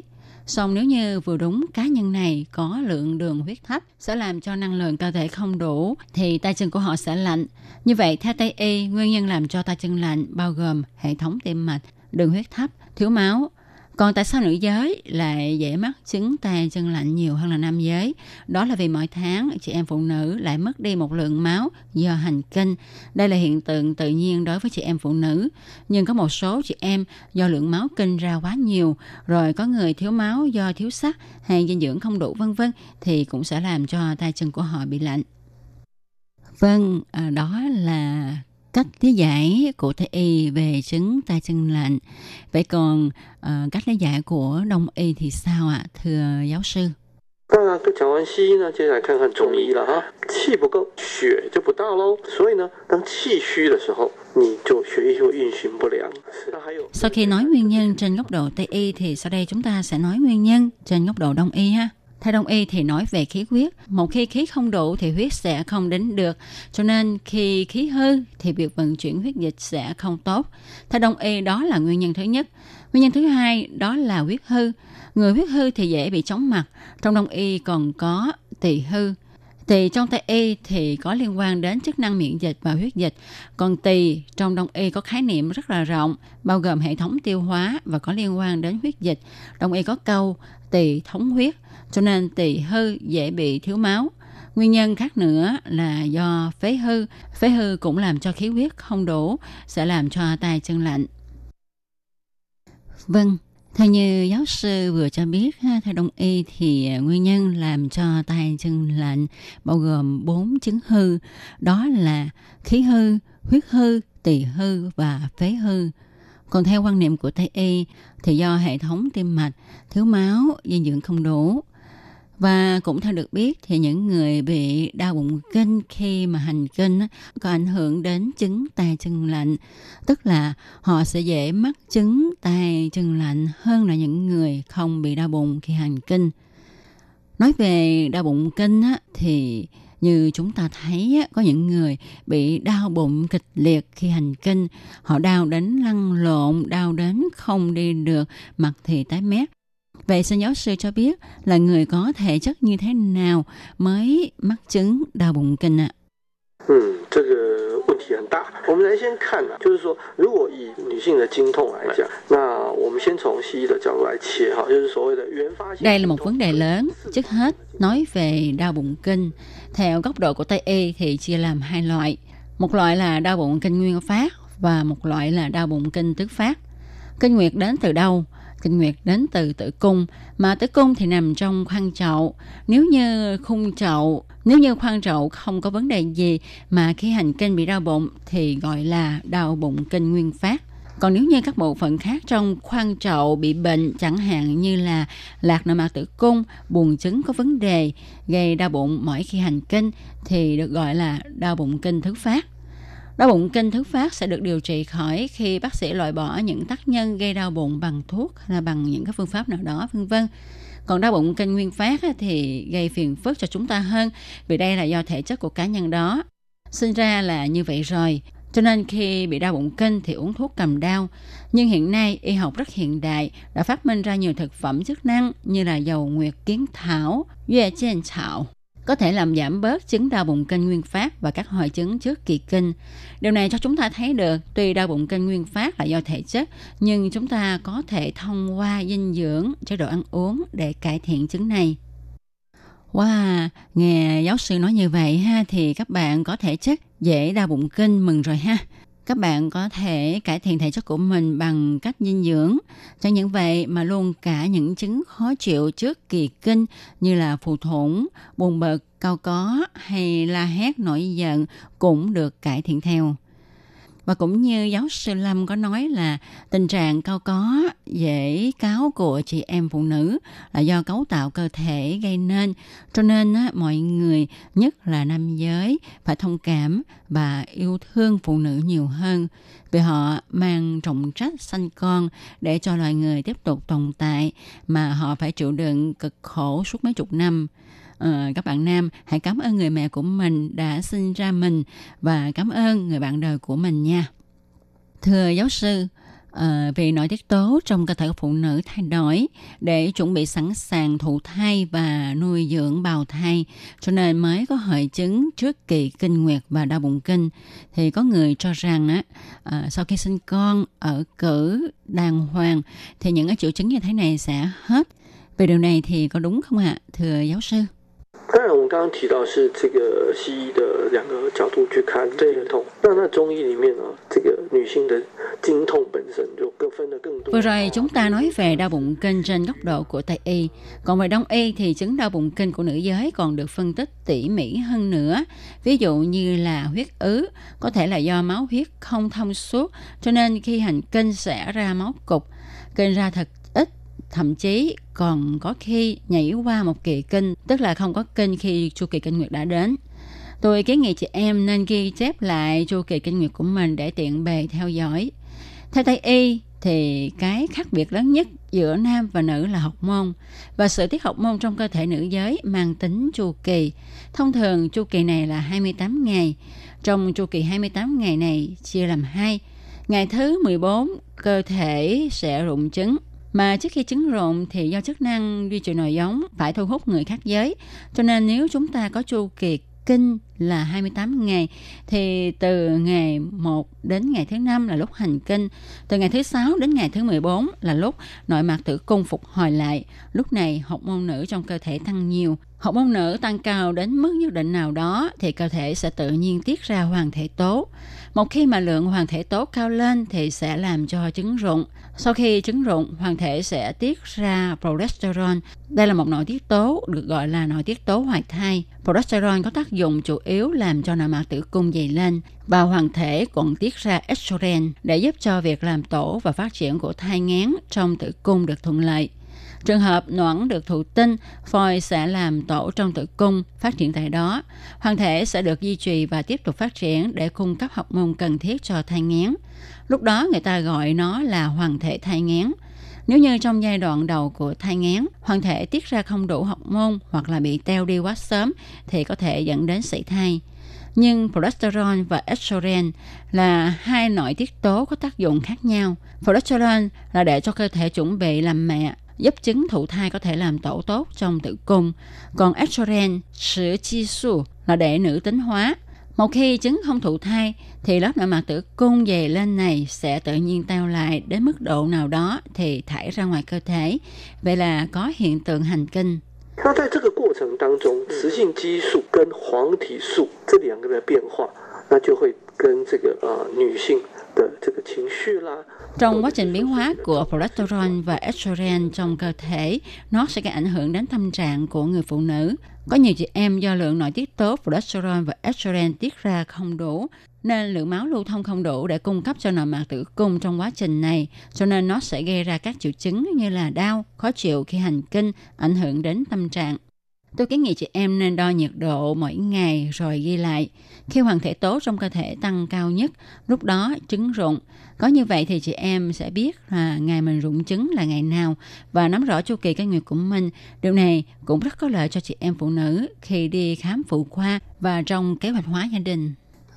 Xong nếu như vừa đúng cá nhân này có lượng đường huyết thấp sẽ làm cho năng lượng cơ thể không đủ thì tay chân của họ sẽ lạnh. Như vậy theo Tây Y, nguyên nhân làm cho tay chân lạnh bao gồm hệ thống tim mạch, đường huyết thấp, thiếu máu, còn tại sao nữ giới lại dễ mắc chứng tay chân lạnh nhiều hơn là nam giới? Đó là vì mỗi tháng chị em phụ nữ lại mất đi một lượng máu do hành kinh. Đây là hiện tượng tự nhiên đối với chị em phụ nữ. Nhưng có một số chị em do lượng máu kinh ra quá nhiều, rồi có người thiếu máu do thiếu sắt hay dinh dưỡng không đủ vân vân thì cũng sẽ làm cho tay chân của họ bị lạnh. Vâng, à, đó là cách lý giải của Tây y về chứng tay chân lạnh. Vậy còn uh, cách lý giải của Đông y thì sao ạ, thưa giáo sư? 当然，都讲完西医呢，接下来看看中医了哈。气不够，血就不到喽。所以呢，当气虚的时候，你就血液就运行不良。那还有 Sau khi nói nguyên nhân trên góc độ Tây y thì sau đây chúng ta sẽ nói nguyên nhân trên góc độ Đông y ha. Theo Đông y thì nói về khí huyết. Một khi khí không đủ thì huyết sẽ không đến được. Cho nên khi khí hư thì việc vận chuyển huyết dịch sẽ không tốt. Theo Đông y đó là nguyên nhân thứ nhất. Nguyên nhân thứ hai đó là huyết hư. Người huyết hư thì dễ bị chóng mặt. Trong Đông y còn có tỳ hư. Tỳ trong Tây y thì có liên quan đến chức năng miễn dịch và huyết dịch. Còn tỳ trong Đông y có khái niệm rất là rộng, bao gồm hệ thống tiêu hóa và có liên quan đến huyết dịch. Đông y có câu tỳ thống huyết, cho nên tỳ hư dễ bị thiếu máu. Nguyên nhân khác nữa là do phế hư. Phế hư cũng làm cho khí huyết không đủ, sẽ làm cho tay chân lạnh. Vâng, theo như giáo sư vừa cho biết, theo Đông y thì à, nguyên nhân làm cho tay chân lạnh bao gồm bốn chứng hư. Đó là khí hư, huyết hư, tỳ hư và phế hư. Còn theo quan niệm của Tây y thì do hệ thống tim mạch, thiếu máu, dinh dưỡng không đủ. Và cũng theo được biết thì những người bị đau bụng kinh khi mà hành kinh có ảnh hưởng đến chứng tay chân lạnh. Tức là họ sẽ dễ mắc chứng tay chân lạnh hơn là những người không bị đau bụng khi hành kinh. Nói về đau bụng kinh á, thì như chúng ta thấy có những người bị đau bụng kịch liệt khi hành kinh. Họ đau đến lăn lộn, đau đến không đi được, mặt thì tái mét. Vậy xin giáo sư cho biết là người có thể chất như thế nào mới mắc chứng đau bụng kinh ạ? 嗯，这个问题很大。我们来先看啊，就是说，如果以女性的经痛来讲，那我们先从西医的角度来切哈，就是所谓的原发性。 Đây là một vấn đề lớn. Trước hết, nói về đau bụng kinh. Theo góc độ của Tây y thì chia làm hai loại. Một loại là đau bụng kinh nguyên phát và một loại là đau bụng kinh tứ phát. Kinh nguyệt đến từ đâu? Kinh nguyệt đến từ tử cung, mà tử cung thì nằm trong khoang chậu. Nếu như khung chậu, nếu như khoang chậu không có vấn đề gì mà khi hành kinh bị đau bụng thì gọi là đau bụng kinh nguyên phát. Còn nếu như các bộ phận khác trong khoang chậu bị bệnh chẳng hạn như là lạc nội mạc tử cung, buồng trứng có vấn đề, gây đau bụng mỗi khi hành kinh thì được gọi là đau bụng kinh thứ phát. Đau bụng kinh thứ phát sẽ được điều trị khỏi khi bác sĩ loại bỏ những tác nhân gây đau bụng bằng thuốc hay là bằng những cái phương pháp nào đó vân vân. Còn đau bụng kinh nguyên phát thì gây phiền phức cho chúng ta hơn vì đây là do thể chất của cá nhân đó. Sinh ra là như vậy rồi. Cho nên khi bị đau bụng kinh thì uống thuốc cầm đau. Nhưng hiện nay y học rất hiện đại đã phát minh ra nhiều thực phẩm chức năng như là dầu nguyệt kiến thảo, dê trên thảo có thể làm giảm bớt chứng đau bụng kinh nguyên phát và các hội chứng trước kỳ kinh. Điều này cho chúng ta thấy được tuy đau bụng kinh nguyên phát là do thể chất nhưng chúng ta có thể thông qua dinh dưỡng, chế độ ăn uống để cải thiện chứng này. Wow, nghe giáo sư nói như vậy ha thì các bạn có thể chất dễ đau bụng kinh mừng rồi ha. Các bạn có thể cải thiện thể chất của mình bằng cách dinh dưỡng. cho những vậy mà luôn cả những chứng khó chịu trước kỳ kinh như là phù thủng, buồn bực, cao có hay la hét nổi giận cũng được cải thiện theo. Và cũng như giáo sư Lâm có nói là tình trạng cao có dễ cáo của chị em phụ nữ là do cấu tạo cơ thể gây nên. Cho nên á, mọi người, nhất là nam giới, phải thông cảm và yêu thương phụ nữ nhiều hơn vì họ mang trọng trách sanh con để cho loài người tiếp tục tồn tại mà họ phải chịu đựng cực khổ suốt mấy chục năm. Ờ, các bạn nam hãy cảm ơn người mẹ của mình đã sinh ra mình và cảm ơn người bạn đời của mình nha. Thưa giáo sư, ờ, à, vì nội tiết tố trong cơ thể của phụ nữ thay đổi để chuẩn bị sẵn sàng thụ thai và nuôi dưỡng bào thai cho nên mới có hội chứng trước kỳ kinh nguyệt và đau bụng kinh. Thì có người cho rằng á à, sau khi sinh con ở cử đàng hoàng thì những cái triệu chứng như thế này sẽ hết. Về điều này thì có đúng không ạ thưa giáo sư? 当然，我们刚刚提到是这个西医的两个角度去看经痛，那那中医里面呢，这个女性的经痛本身就更分得更多。 Vừa rồi chúng ta nói về đau bụng kinh trên góc độ của Tây y, còn về Đông y thì chứng đau bụng kinh của nữ giới còn được phân tích tỉ mỉ hơn nữa. Ví dụ như là huyết ứ, có thể là do máu huyết không thông suốt, cho nên khi hành kinh sẽ ra máu cục, kinh ra thật ít, thậm chí còn có khi nhảy qua một kỳ kinh, tức là không có kinh khi chu kỳ kinh nguyệt đã đến. Tôi kiến nghị chị em nên ghi chép lại chu kỳ kinh nguyệt của mình để tiện bề theo dõi. Theo Tây y thì cái khác biệt lớn nhất giữa nam và nữ là học môn và sự tiết học môn trong cơ thể nữ giới mang tính chu kỳ. Thông thường chu kỳ này là 28 ngày. Trong chu kỳ 28 ngày này chia làm hai. Ngày thứ 14 cơ thể sẽ rụng trứng mà trước khi trứng rộn thì do chức năng duy trì nòi giống phải thu hút người khác giới. Cho nên nếu chúng ta có chu kỳ kinh là 28 ngày thì từ ngày 1 đến ngày thứ năm là lúc hành kinh, từ ngày thứ sáu đến ngày thứ 14 là lúc nội mạc tử cung phục hồi lại. Lúc này học môn nữ trong cơ thể tăng nhiều. Học môn nữ tăng cao đến mức nhất định nào đó thì cơ thể sẽ tự nhiên tiết ra hoàng thể tố. Một khi mà lượng hoàng thể tố cao lên thì sẽ làm cho trứng rụng. Sau khi trứng rụng, hoàng thể sẽ tiết ra progesterone. Đây là một nội tiết tố được gọi là nội tiết tố hoài thai. Progesterone có tác dụng chủ yếu làm cho nội mạc tử cung dày lên và hoàng thể còn tiết ra estrogen để giúp cho việc làm tổ và phát triển của thai nghén trong tử cung được thuận lợi. Trường hợp noãn được thụ tinh, phôi sẽ làm tổ trong tử cung, phát triển tại đó. Hoàng thể sẽ được duy trì và tiếp tục phát triển để cung cấp học môn cần thiết cho thai nghén. Lúc đó người ta gọi nó là hoàng thể thai nghén. Nếu như trong giai đoạn đầu của thai nghén, hoàng thể tiết ra không đủ học môn hoặc là bị teo đi quá sớm thì có thể dẫn đến sảy thai. Nhưng progesterone và estrogen là hai nội tiết tố có tác dụng khác nhau. Progesterone là để cho cơ thể chuẩn bị làm mẹ, giúp trứng thụ thai có thể làm tổ tốt trong tử cung. Còn estrogen, sữa chi su là để nữ tính hóa. Một khi trứng không thụ thai thì lớp nội mạc tử cung dày lên này sẽ tự nhiên teo lại đến mức độ nào đó thì thải ra ngoài cơ thể. Vậy là có hiện tượng hành kinh. 那在这个过程当中，雌性激素跟黄体素这两个的变化，那就会跟这个呃女性的这个情绪啦， Trong quá trình biến hóa của progesterone và estrogen trong cơ thể, nó sẽ gây ảnh hưởng đến tâm trạng của người phụ nữ. Có nhiều chị em do lượng nội tiết tố progesterone và estrogen tiết ra không đủ, nên lượng máu lưu thông không đủ để cung cấp cho nội mạc tử cung trong quá trình này, cho nên nó sẽ gây ra các triệu chứng như là đau, khó chịu khi hành kinh, ảnh hưởng đến tâm trạng. Tôi kiến nghị chị em nên đo nhiệt độ mỗi ngày rồi ghi lại. Khi hoàng thể tố trong cơ thể tăng cao nhất, lúc đó trứng rụng. Có như vậy thì chị em sẽ biết là ngày mình rụng trứng là ngày nào và nắm rõ chu kỳ kinh nguyệt của mình. Điều này cũng rất có lợi cho chị em phụ nữ khi đi khám phụ khoa và trong kế hoạch hóa gia đình.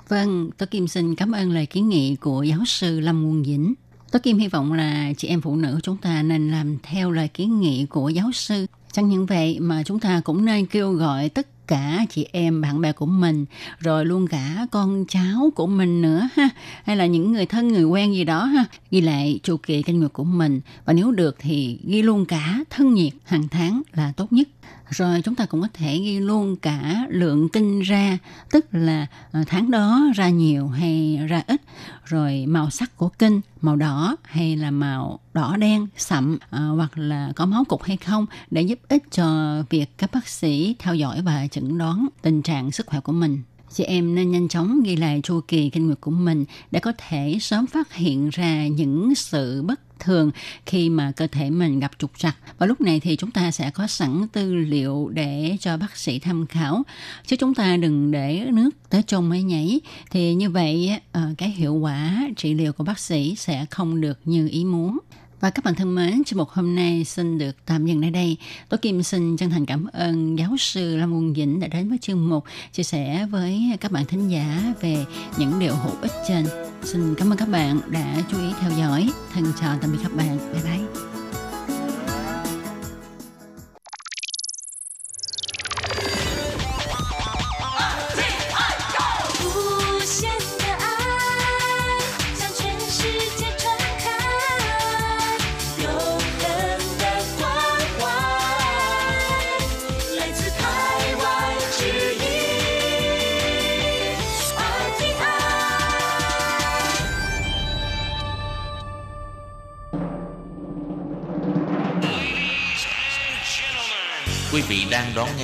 Vâng, tôi Kim xin cảm ơn lời kiến nghị của giáo sư Lâm Quân Dĩnh. Tôi Kim hy vọng là chị em phụ nữ chúng ta nên làm theo lời kiến nghị của giáo sư. Chẳng những vậy mà chúng ta cũng nên kêu gọi tất cả chị em, bạn bè của mình, rồi luôn cả con cháu của mình nữa ha, hay là những người thân, người quen gì đó ha, ghi lại chu kỳ kinh nguyệt của mình. Và nếu được thì ghi luôn cả thân nhiệt hàng tháng là tốt nhất rồi chúng ta cũng có thể ghi luôn cả lượng kinh ra tức là ờ, tháng đó ra nhiều hay ra ít. Rồi màu sắc của kinh màu đỏ hay là màu đỏ đen sậm à, hoặc là có máu cục hay không để giúp ích cho việc các bác sĩ theo dõi và chẩn đoán tình trạng sức khỏe của mình. Chị em nên nhanh chóng ghi lại chu kỳ kinh nguyệt của mình để có thể sớm phát hiện ra những sự bất thường khi mà cơ thể mình gặp trục trặc. Và lúc này thì chúng ta sẽ có sẵn tư liệu để cho bác sĩ tham khảo. Chứ chúng ta đừng để nước tới trong mới nhảy. Thì như vậy ờ, cái hiệu quả trị liệu của bác sĩ sẽ không được như ý muốn và các bạn thân mến, chương mục hôm nay xin được tạm dừng tại đây. Tôi Kim xin chân thành cảm ơn giáo sư Lâm Quân Dĩnh đã đến với chương mục chia sẻ với các bạn thính giả về những điều hữu ích trên. Xin cảm ơn các bạn đã chú ý theo dõi. Thân chào tạm biệt các bạn. Bye bye.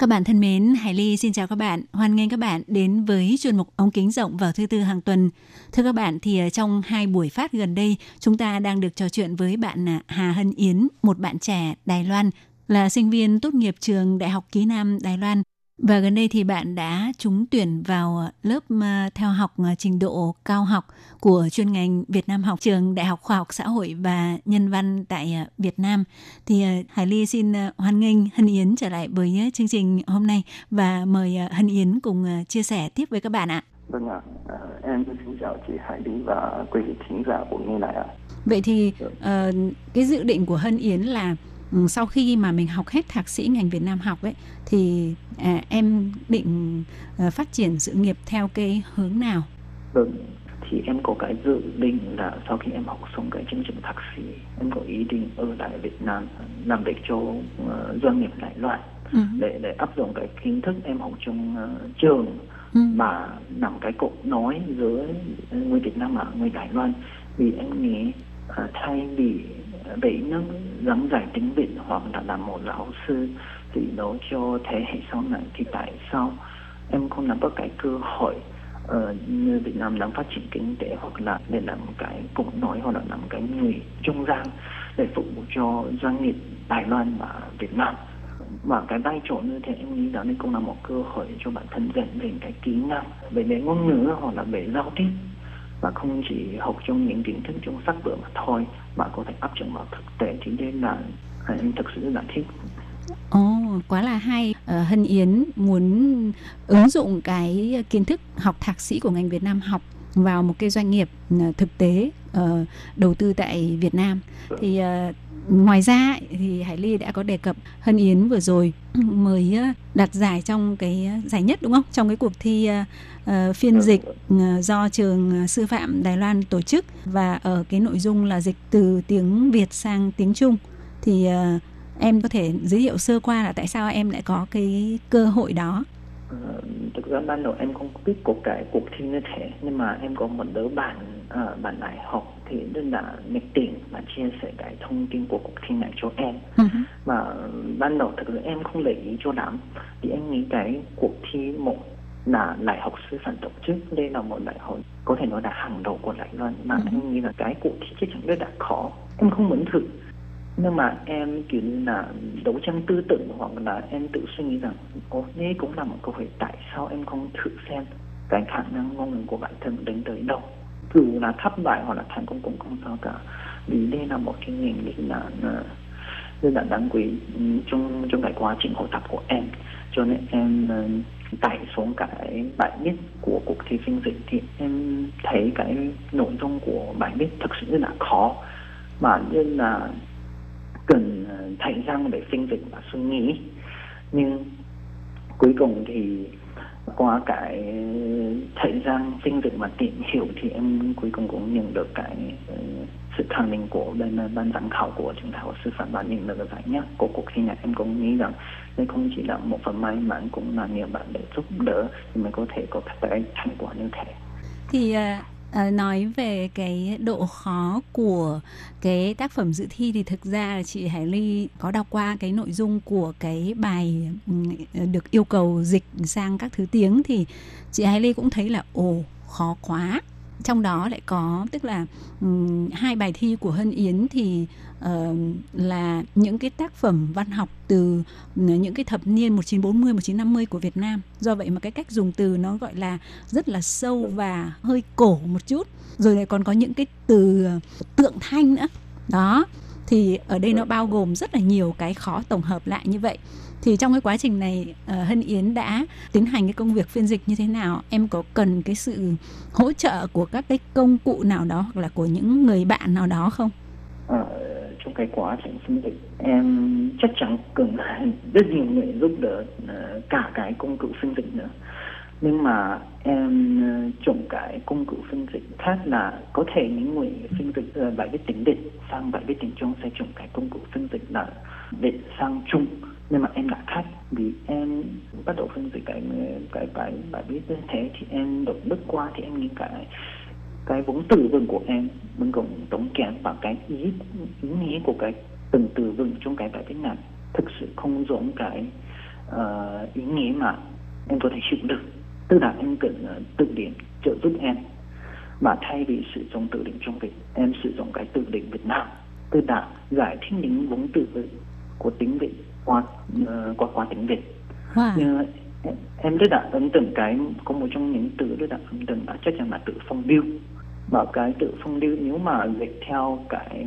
Các bạn thân mến, Hải Ly xin chào các bạn. Hoan nghênh các bạn đến với chuyên mục ống kính rộng vào thứ tư hàng tuần. Thưa các bạn, thì ờ, trong hai buổi phát gần đây, chúng ta đang được trò chuyện với bạn à, Hà Hân Yến, một bạn trẻ Đài Loan, là sinh viên tốt nghiệp trường Đại học Ký Nam Đài Loan. Và gần đây thì bạn đã trúng tuyển vào lớp ờ, theo học ờ, trình độ cao học của chuyên ngành Việt Nam học trường Đại học Khoa học Xã hội và Nhân văn tại ờ, Việt Nam. Thì Hải Ly xin hoan nghênh Hân Yến trở lại với chương trình hôm nay và mời Hân Yến cùng chia sẻ tiếp với các bạn ạ. Vâng ạ, à, em xin chào chị Hải Ly và quý vị thính giả của nghe lại ạ. Vậy thì uh, cái dự định của Hân Yến là sau khi mà mình học hết thạc sĩ ngành Việt Nam học ấy thì à, em định à, phát triển sự nghiệp theo cái hướng nào? Vâng, thì em có cái dự định là sau khi em học xong cái chương trình thạc sĩ em có ý định ở lại Việt Nam làm việc cho uh, doanh nghiệp Đài Loan ừ. để để áp dụng cái kiến thức em học trong uh, trường ừ. mà nằm cái cột nói giữa người Việt Nam và người Đài Loan vì em nghĩ uh, thay vì bị nó dẫn giải tiếng Việt hoặc là làm một giáo sư thì đó cho thế hệ sau này thì tại sao em không nắm bắt cái cơ hội uh, như Việt Nam đang phát triển kinh tế hoặc là để làm cái cục nói hoặc là làm cái người trung gian để phục vụ cho doanh nghiệp Đài Loan và Việt Nam? Và cái vai trò như thế em nghĩ đó nên cũng là một cơ hội cho bản thân rèn luyện cái kỹ năng về về ngôn ngữ hoặc là về giao tiếp và không chỉ học trong những kiến thức trong sách vở mà thôi mà có thể áp dụng vào thực tế thì nên là à, em thực sự rất là thích Ồ, oh, quá là hay. Uh, Hân Yến muốn ứng dụng cái kiến thức học thạc sĩ của ngành Việt Nam học vào một cái doanh nghiệp à, thực tế uh, đầu tư tại Việt Nam. Thì uh, ngoài ra thì Hải Ly đã có đề cập Hân Yến vừa rồi [clears throat] mới đạt giải trong cái giải nhất đúng không? Trong cái cuộc thi uh, phiên dịch uh, do trường sư phạm Đài Loan tổ chức. Và ở cái nội dung là dịch từ tiếng Việt sang tiếng Trung. Thì uh, em có thể giới thiệu sơ qua là tại sao em lại có cái cơ hội đó Uh, thực ra ban đầu em không biết có cái cuộc thi như thế nhưng mà em có một đứa bạn uh, bạn đại học thì rất là nhiệt tình và chia sẻ cái thông tin của cuộc thi này cho em uh-huh. và ban đầu thực ra em không để ý cho lắm thì em nghĩ cái cuộc thi một là đại học sư phạm tổ chức đây là một đại học có thể nói là hàng đầu của Đài Loan mà uh-huh. em nghĩ là cái cuộc thi chắc chắn rất là khó em không muốn thử nhưng mà em, kiểu như là, đấu tranh tư tưởng hoặc là em tự suy nghĩ rằng ô đây cũng là một câu hỏi tại sao em không thử xem cái khả năng ngôn ngữ của bản thân đến tới đâu. Dù là thất bại hoặc là thành công cũng không sao cả. Vì đây là một cái nghề nghĩ là rất là đáng quý trong trong cái quá trình học tập của em. Cho nên em ờ, tải xuống cái bài viết của cuộc thi phiên dịch thì em thấy cái nội dung của bài viết thực sự rất là khó. Mà như là cần ờ, răng để sinh dịch và suy nghĩ nhưng cuối cùng thì qua cái thời gian sinh dựng và tìm hiểu thì em cuối cùng cũng nhận được cái ờ, sự khẳng định của bên ờ, ban giám khảo của trường đại học sư phạm và nhận được cái giải nhất của cuộc thi này em cũng nghĩ rằng đây không chỉ là một phần may mắn cũng là nhiều bạn để giúp đỡ thì mới có thể có cái thành quả như thế. Thì ờ, À, nói về cái độ khó của cái tác phẩm dự thi thì thực ra là chị Hải Ly có đọc qua cái nội dung của cái bài ừ, được yêu cầu dịch sang các thứ tiếng thì chị Hải Ly cũng thấy là ồ khó quá trong đó lại có tức là um, hai bài thi của Hân Yến thì uh, là những cái tác phẩm văn học từ ừ, những cái thập niên 1940 1950 của Việt Nam. Do vậy mà cái cách dùng từ nó gọi là rất là sâu và hơi cổ một chút. Rồi lại còn có những cái từ ờ, tượng thanh nữa. Đó. Thì ở đây nó bao gồm rất là nhiều cái khó tổng hợp lại như vậy thì trong cái quá trình này uh, Hân Yến đã tiến hành cái công việc phiên dịch như thế nào? Em có cần cái sự hỗ trợ của các cái công cụ nào đó hoặc là của những người bạn nào đó không? À, trong cái quá trình phiên dịch em chắc chắn cần [laughs] rất nhiều người giúp đỡ ờ, cả cái công cụ phiên dịch nữa. Nhưng mà em chọn cái công cụ phiên dịch khác là có thể những người phiên dịch uh, bài viết tiếng Việt sang bài viết tiếng Trung sẽ chọn cái công cụ phiên dịch là Việt sang Trung nhưng mà em đã khác vì em bắt đầu phân tích cái cái cái bài viết như thế thì em đọc lướt qua thì em nghĩ cái cái vốn từ vựng của em mình cũng tổng kèm vào cái ý ý nghĩa của cái từng từ vựng trong cái bài viết này thực sự không giống cái uh, ý nghĩa mà em có thể chịu được. Tức là em cần uh, tự ờ, điển trợ giúp em. Mà thay vì sử dụng từ điển trong Việt em sử dụng cái từ điển Việt Nam. Tức là giải thích những vốn từ vựng của tiếng Việt qua qua qua tiếng Việt. Wow. như em, rất là ấn tượng cái có một trong những từ rất là ấn tượng là chắc chắn là từ phong điêu và cái từ phong điêu nếu mà dịch theo cái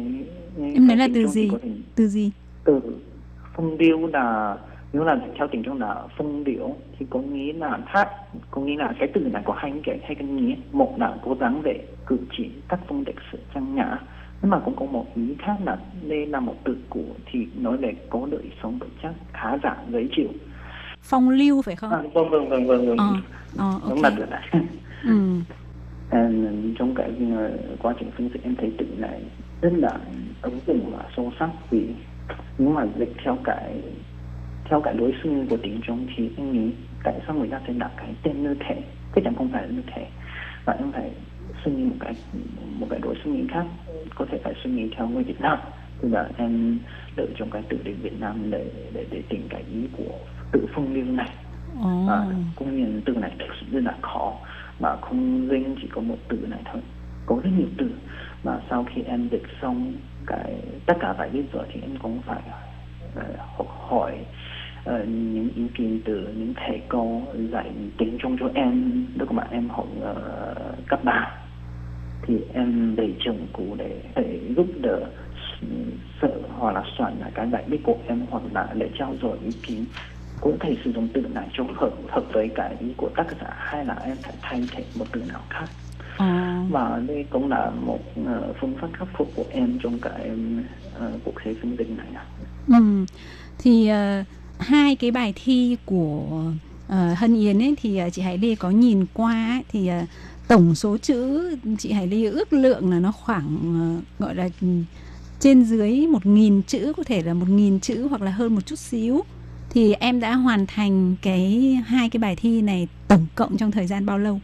em nói là từ gì? từ gì? Từ phong điêu là nếu là theo tiếng Trung là phong điệu thì có nghĩa là thác có nghĩa là cái từ này có hai cái hai cái nghĩa. Một là cố gắng về cử chỉ tác phong lịch sự trang nhã nhưng mà cũng có một ý khác là đây là một từ cũ thì nói về có đời sống vật chất khá giả dễ chịu phong lưu phải không? À, vâng vâng vâng vâng vâng. Ờ, ờ, okay. đúng là này. ừ. À, trong cái uh, quá trình phân tích em thấy từ này rất là ấn tượng và sâu sắc vì nếu mà dịch theo cái theo cái đối xưng của tiếng Trung thì em nghĩ tại sao người ta sẽ đặt cái tên như thế chắc chắn không phải là như thế và em phải suy nghĩ một cái một cái đối nghĩ khác có thể phải suy nghĩ theo người Việt Nam. Tức là em lựa chọn cái từ điển Việt Nam để để để tìm cái ý của tự phong lưu này. Oh. và cũng như từ này thực sự rất là khó. Mà không riêng chỉ có một từ này thôi. Có rất nhiều từ. Mà sau khi em dịch xong cái tất cả bài viết rồi thì em cũng phải uh, học hỏi uh, những ý kiến từ những thầy cô dạy tiếng Trung cho em. Lúc mà em học uh, cấp ba thì em để chồng cụ để để giúp đỡ sợ hoặc là soạn lại cái bài viết của em hoặc là để trao dồi ý kiến cũng thể sử dụng từ này cho hợp hợp với cái ý của tác giả hay là em phải thay thế một từ nào khác à. và đây cũng là một uh, phương pháp khắc phục của em trong cái uh, cuộc thi phiên dịch này ừ. thì uh, hai cái bài thi của uh, Hân Yến ấy thì uh, chị Hải Lê có nhìn qua ấy, thì uh, tổng số chữ chị Hải Ly ước lượng là nó khoảng uh, gọi là trên dưới một nghìn chữ có thể là một nghìn chữ hoặc là hơn một chút xíu thì em đã hoàn thành cái hai cái bài thi này tổng cộng trong thời gian bao lâu?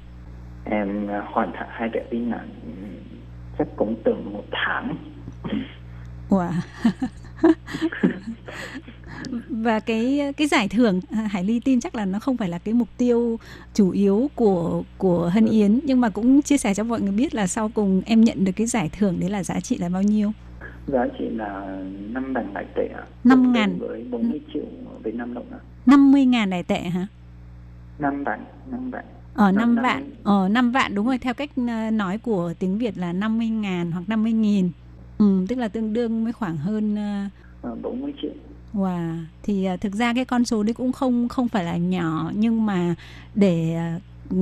Em hoàn thành hai bài thi này chắc cũng từ một tháng. Wow. [laughs] và cái cái giải thưởng à, Hải Ly tin chắc là nó không phải là cái mục tiêu chủ yếu của của Hân Yến nhưng mà cũng chia sẻ cho mọi người biết là sau cùng em nhận được cái giải thưởng đấy là giá trị là bao nhiêu? Giá trị là 5 ngàn đại tệ ạ. 5 ngàn với 40 triệu Việt Nam đồng ạ. 50 ngàn đại tệ hả? 5 vạn, 5 vạn. Ờ 5 vạn, ờ 5 vạn đúng rồi, theo cách ờ, nói của tiếng Việt là 50 ngàn hoặc 50 nghìn. Ừ, tức là tương đương với khoảng hơn uh, 40 triệu. Wow, thì uh, thực ra cái con số đấy cũng không không phải là nhỏ nhưng mà để uh,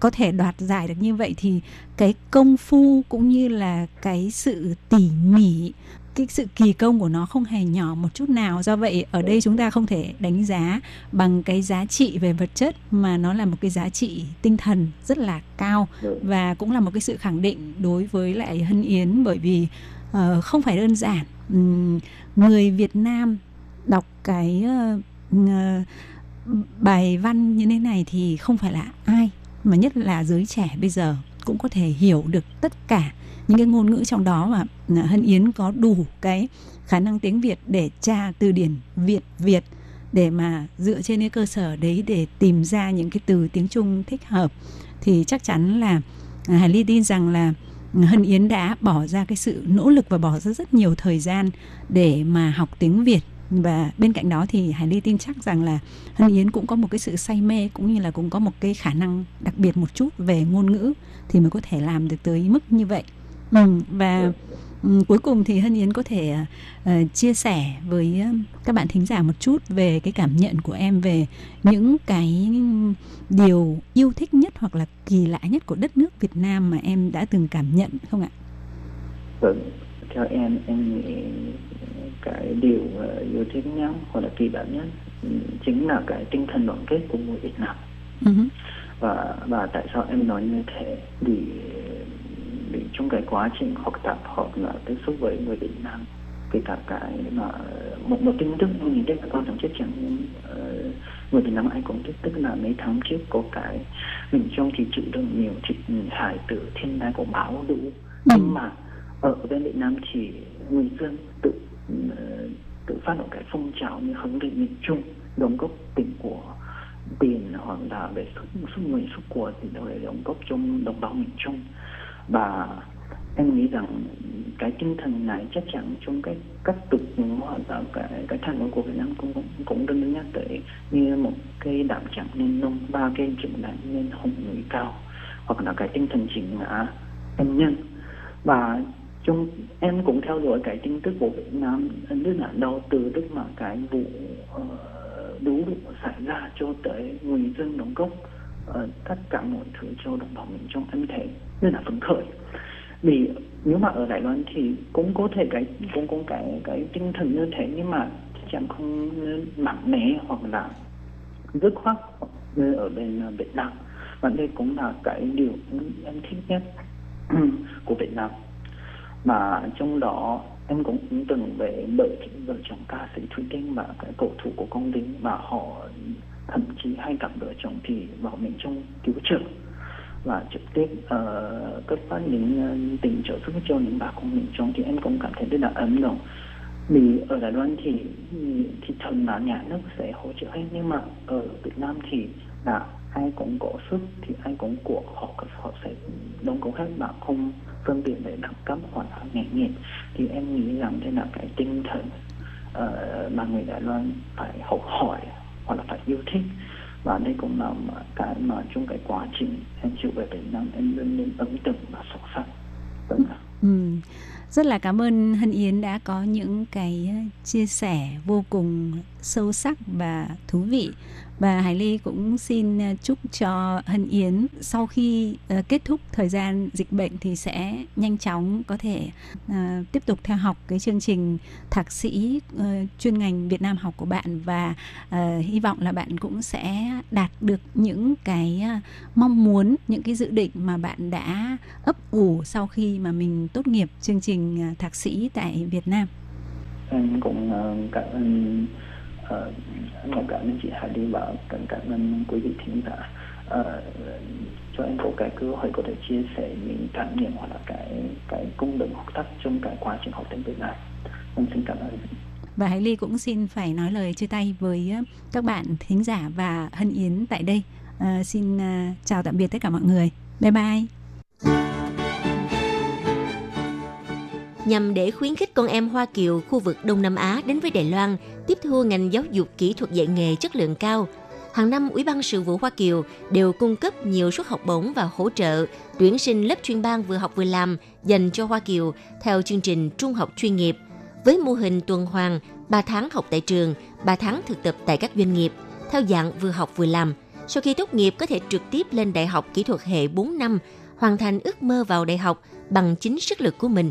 có thể đoạt giải được như vậy thì cái công phu cũng như là cái sự tỉ mỉ cái sự kỳ công của nó không hề nhỏ một chút nào. Do vậy ở đây chúng ta không thể đánh giá bằng cái giá trị về vật chất mà nó là một cái giá trị tinh thần rất là cao và cũng là một cái sự khẳng định đối với lại hân yến bởi vì uh, không phải đơn giản người việt nam đọc cái uh, bài văn như thế này thì không phải là ai mà nhất là giới trẻ bây giờ cũng có thể hiểu được tất cả những cái ngôn ngữ trong đó mà ờ, Hân Yến có đủ cái khả năng tiếng Việt để tra từ điển Việt Việt để mà dựa trên cái cơ sở đấy để tìm ra những cái từ tiếng Trung thích hợp. Thì chắc chắn là à, Hải Ly tin rằng là Hân Yến đã bỏ ra cái sự nỗ lực và bỏ ra rất nhiều thời gian để mà học tiếng Việt và bên cạnh đó thì Hải Ly tin chắc rằng là Hân Yến cũng có một cái sự say mê cũng như là cũng có một cái khả năng đặc biệt một chút về ngôn ngữ thì mới có thể làm được tới mức như vậy. Ừ, và um, cuối cùng thì Hân Yến có thể uh, chia sẻ với các bạn thính giả một chút về cái cảm nhận của em về những cái điều yêu thích nhất hoặc là kỳ lạ nhất của đất nước Việt Nam mà em đã từng cảm nhận không ạ? Vâng, theo em em nghĩ cái điều uh, yêu thích nhất hoặc là kỳ lạ nhất chính là cái tinh thần đoàn kết của người Việt Nam. Uh-huh. Và và tại sao em nói như thế? Vì trong cái quá trình học tập hoặc là tiếp xúc với người Việt Nam kể cả cái mà một một tin tức nghĩ đây là quan trọng chắc chắn uh, người Việt Nam ai cũng biết tức là mấy tháng trước có cái mình trong thì chịu được nhiều thịt hại từ thiên tai của bão lũ ừ. nhưng mà ở bên Việt Nam thì người dân tự uh, tự phát động cái phong trào như hướng về miền Trung đóng góp tiền của tiền hoặc là về sức sức người sức của thì để đóng góp trong đồng bào miền Trung và em nghĩ rằng cái tinh thần này chắc chắn trong cái cách tục hoặc là cái cái thành công của Việt Nam cũng cũng, cũng đơn nhắc tới như một cái đạm chẳng nên nông ba cái chuyện này nên hùng núi cao hoặc là cái tinh thần chỉnh ngã em nhân. Và trong em cũng theo dõi cái tin tức của Việt Nam rất là đau từ lúc mà cái vụ ờ, uh, đủ xảy ra cho tới người dân đóng góp uh, ờ, tất cả mọi thứ cho đồng bào miền Trung em thấy rất là phấn khởi. Vì nếu mà ở Đài Loan thì cũng có thể cái, cũng có cái cái tinh thần như thế, nhưng mà chẳng không mạnh mẽ hoặc là dứt khoát như ở bên ờ, Việt Nam. Và đây cũng là cái điều em thích nhất [clears throat] của Việt Nam. Mà trong đó em cũng từng về bởi vợ chồng ca sĩ Thủy Tinh và cái cầu thủ của công lý mà họ thậm chí hay gặp vợ chồng thì vào mình trong cứu trợ và trực tiếp ờ, uh, cấp phát những uh, tình trợ giúp cho những bà con miền Trung thì em cũng cảm thấy rất là ấm lòng. Vì ở Đài Loan thì ừ, thì thần là nhà nước sẽ hỗ trợ hết nhưng mà ở Việt Nam thì là ai cũng có sức thì ai cũng của họ họ sẽ đóng góp hết mà không phân biệt về đẳng cấp hoặc là nghề nghiệp thì em nghĩ rằng đây là cái tinh thần uh, mà người Đài Loan phải học hỏi hoặc là phải yêu thích và đây cũng là cái mà trong cái quá trình em chịu về Việt Nam, em luôn luôn ấn tượng và sâu sắc. Vâng ừ. Rất là cảm ơn Hân Yến đã có những cái ờ, chia sẻ vô cùng sâu sắc và thú vị và Hải Ly cũng xin à, chúc cho Hân Yến sau khi uh, kết thúc thời gian dịch bệnh thì sẽ nhanh chóng có thể uh, tiếp tục theo học cái chương trình thạc sĩ uh, chuyên ngành Việt Nam học của bạn và uh, hy vọng là bạn cũng sẽ đạt được những cái uh, mong muốn những cái dự định mà bạn đã ấp ủ sau khi mà mình tốt nghiệp chương trình uh, thạc sĩ tại Việt Nam. Em cũng uh, cảm ơn Ờ, uh, ngọc cảm ơn chị Hải Ly và cảm cảm ơn quý vị thính giả uh, cho em có cái cơ hội có thể chia sẻ những cảm nhận hoặc là cái cái cung đường học tập trong cái quá trình học tiếng Việt Nam. Em xin cảm ơn. Và Hải Ly cũng xin phải nói lời chia tay với ờ, các bạn thính giả và Hân Yến tại đây. À, xin uh, chào tạm biệt tất cả mọi người. Bye bye nhằm để khuyến khích con em Hoa Kiều khu vực Đông Nam Á đến với Đài Loan tiếp thu ngành giáo dục kỹ thuật dạy nghề chất lượng cao. Hàng năm, Ủy ban sự vụ Hoa Kiều đều cung cấp nhiều suất học bổng và hỗ trợ tuyển sinh lớp chuyên ban vừa học vừa làm dành cho Hoa Kiều theo chương trình trung học chuyên nghiệp với mô hình tuần hoàn 3 tháng học tại trường, 3 tháng thực tập tại các doanh nghiệp theo dạng vừa học vừa làm. Sau khi tốt nghiệp có thể trực tiếp lên đại học kỹ thuật hệ 4 năm, hoàn thành ước mơ vào đại học bằng chính sức lực của mình.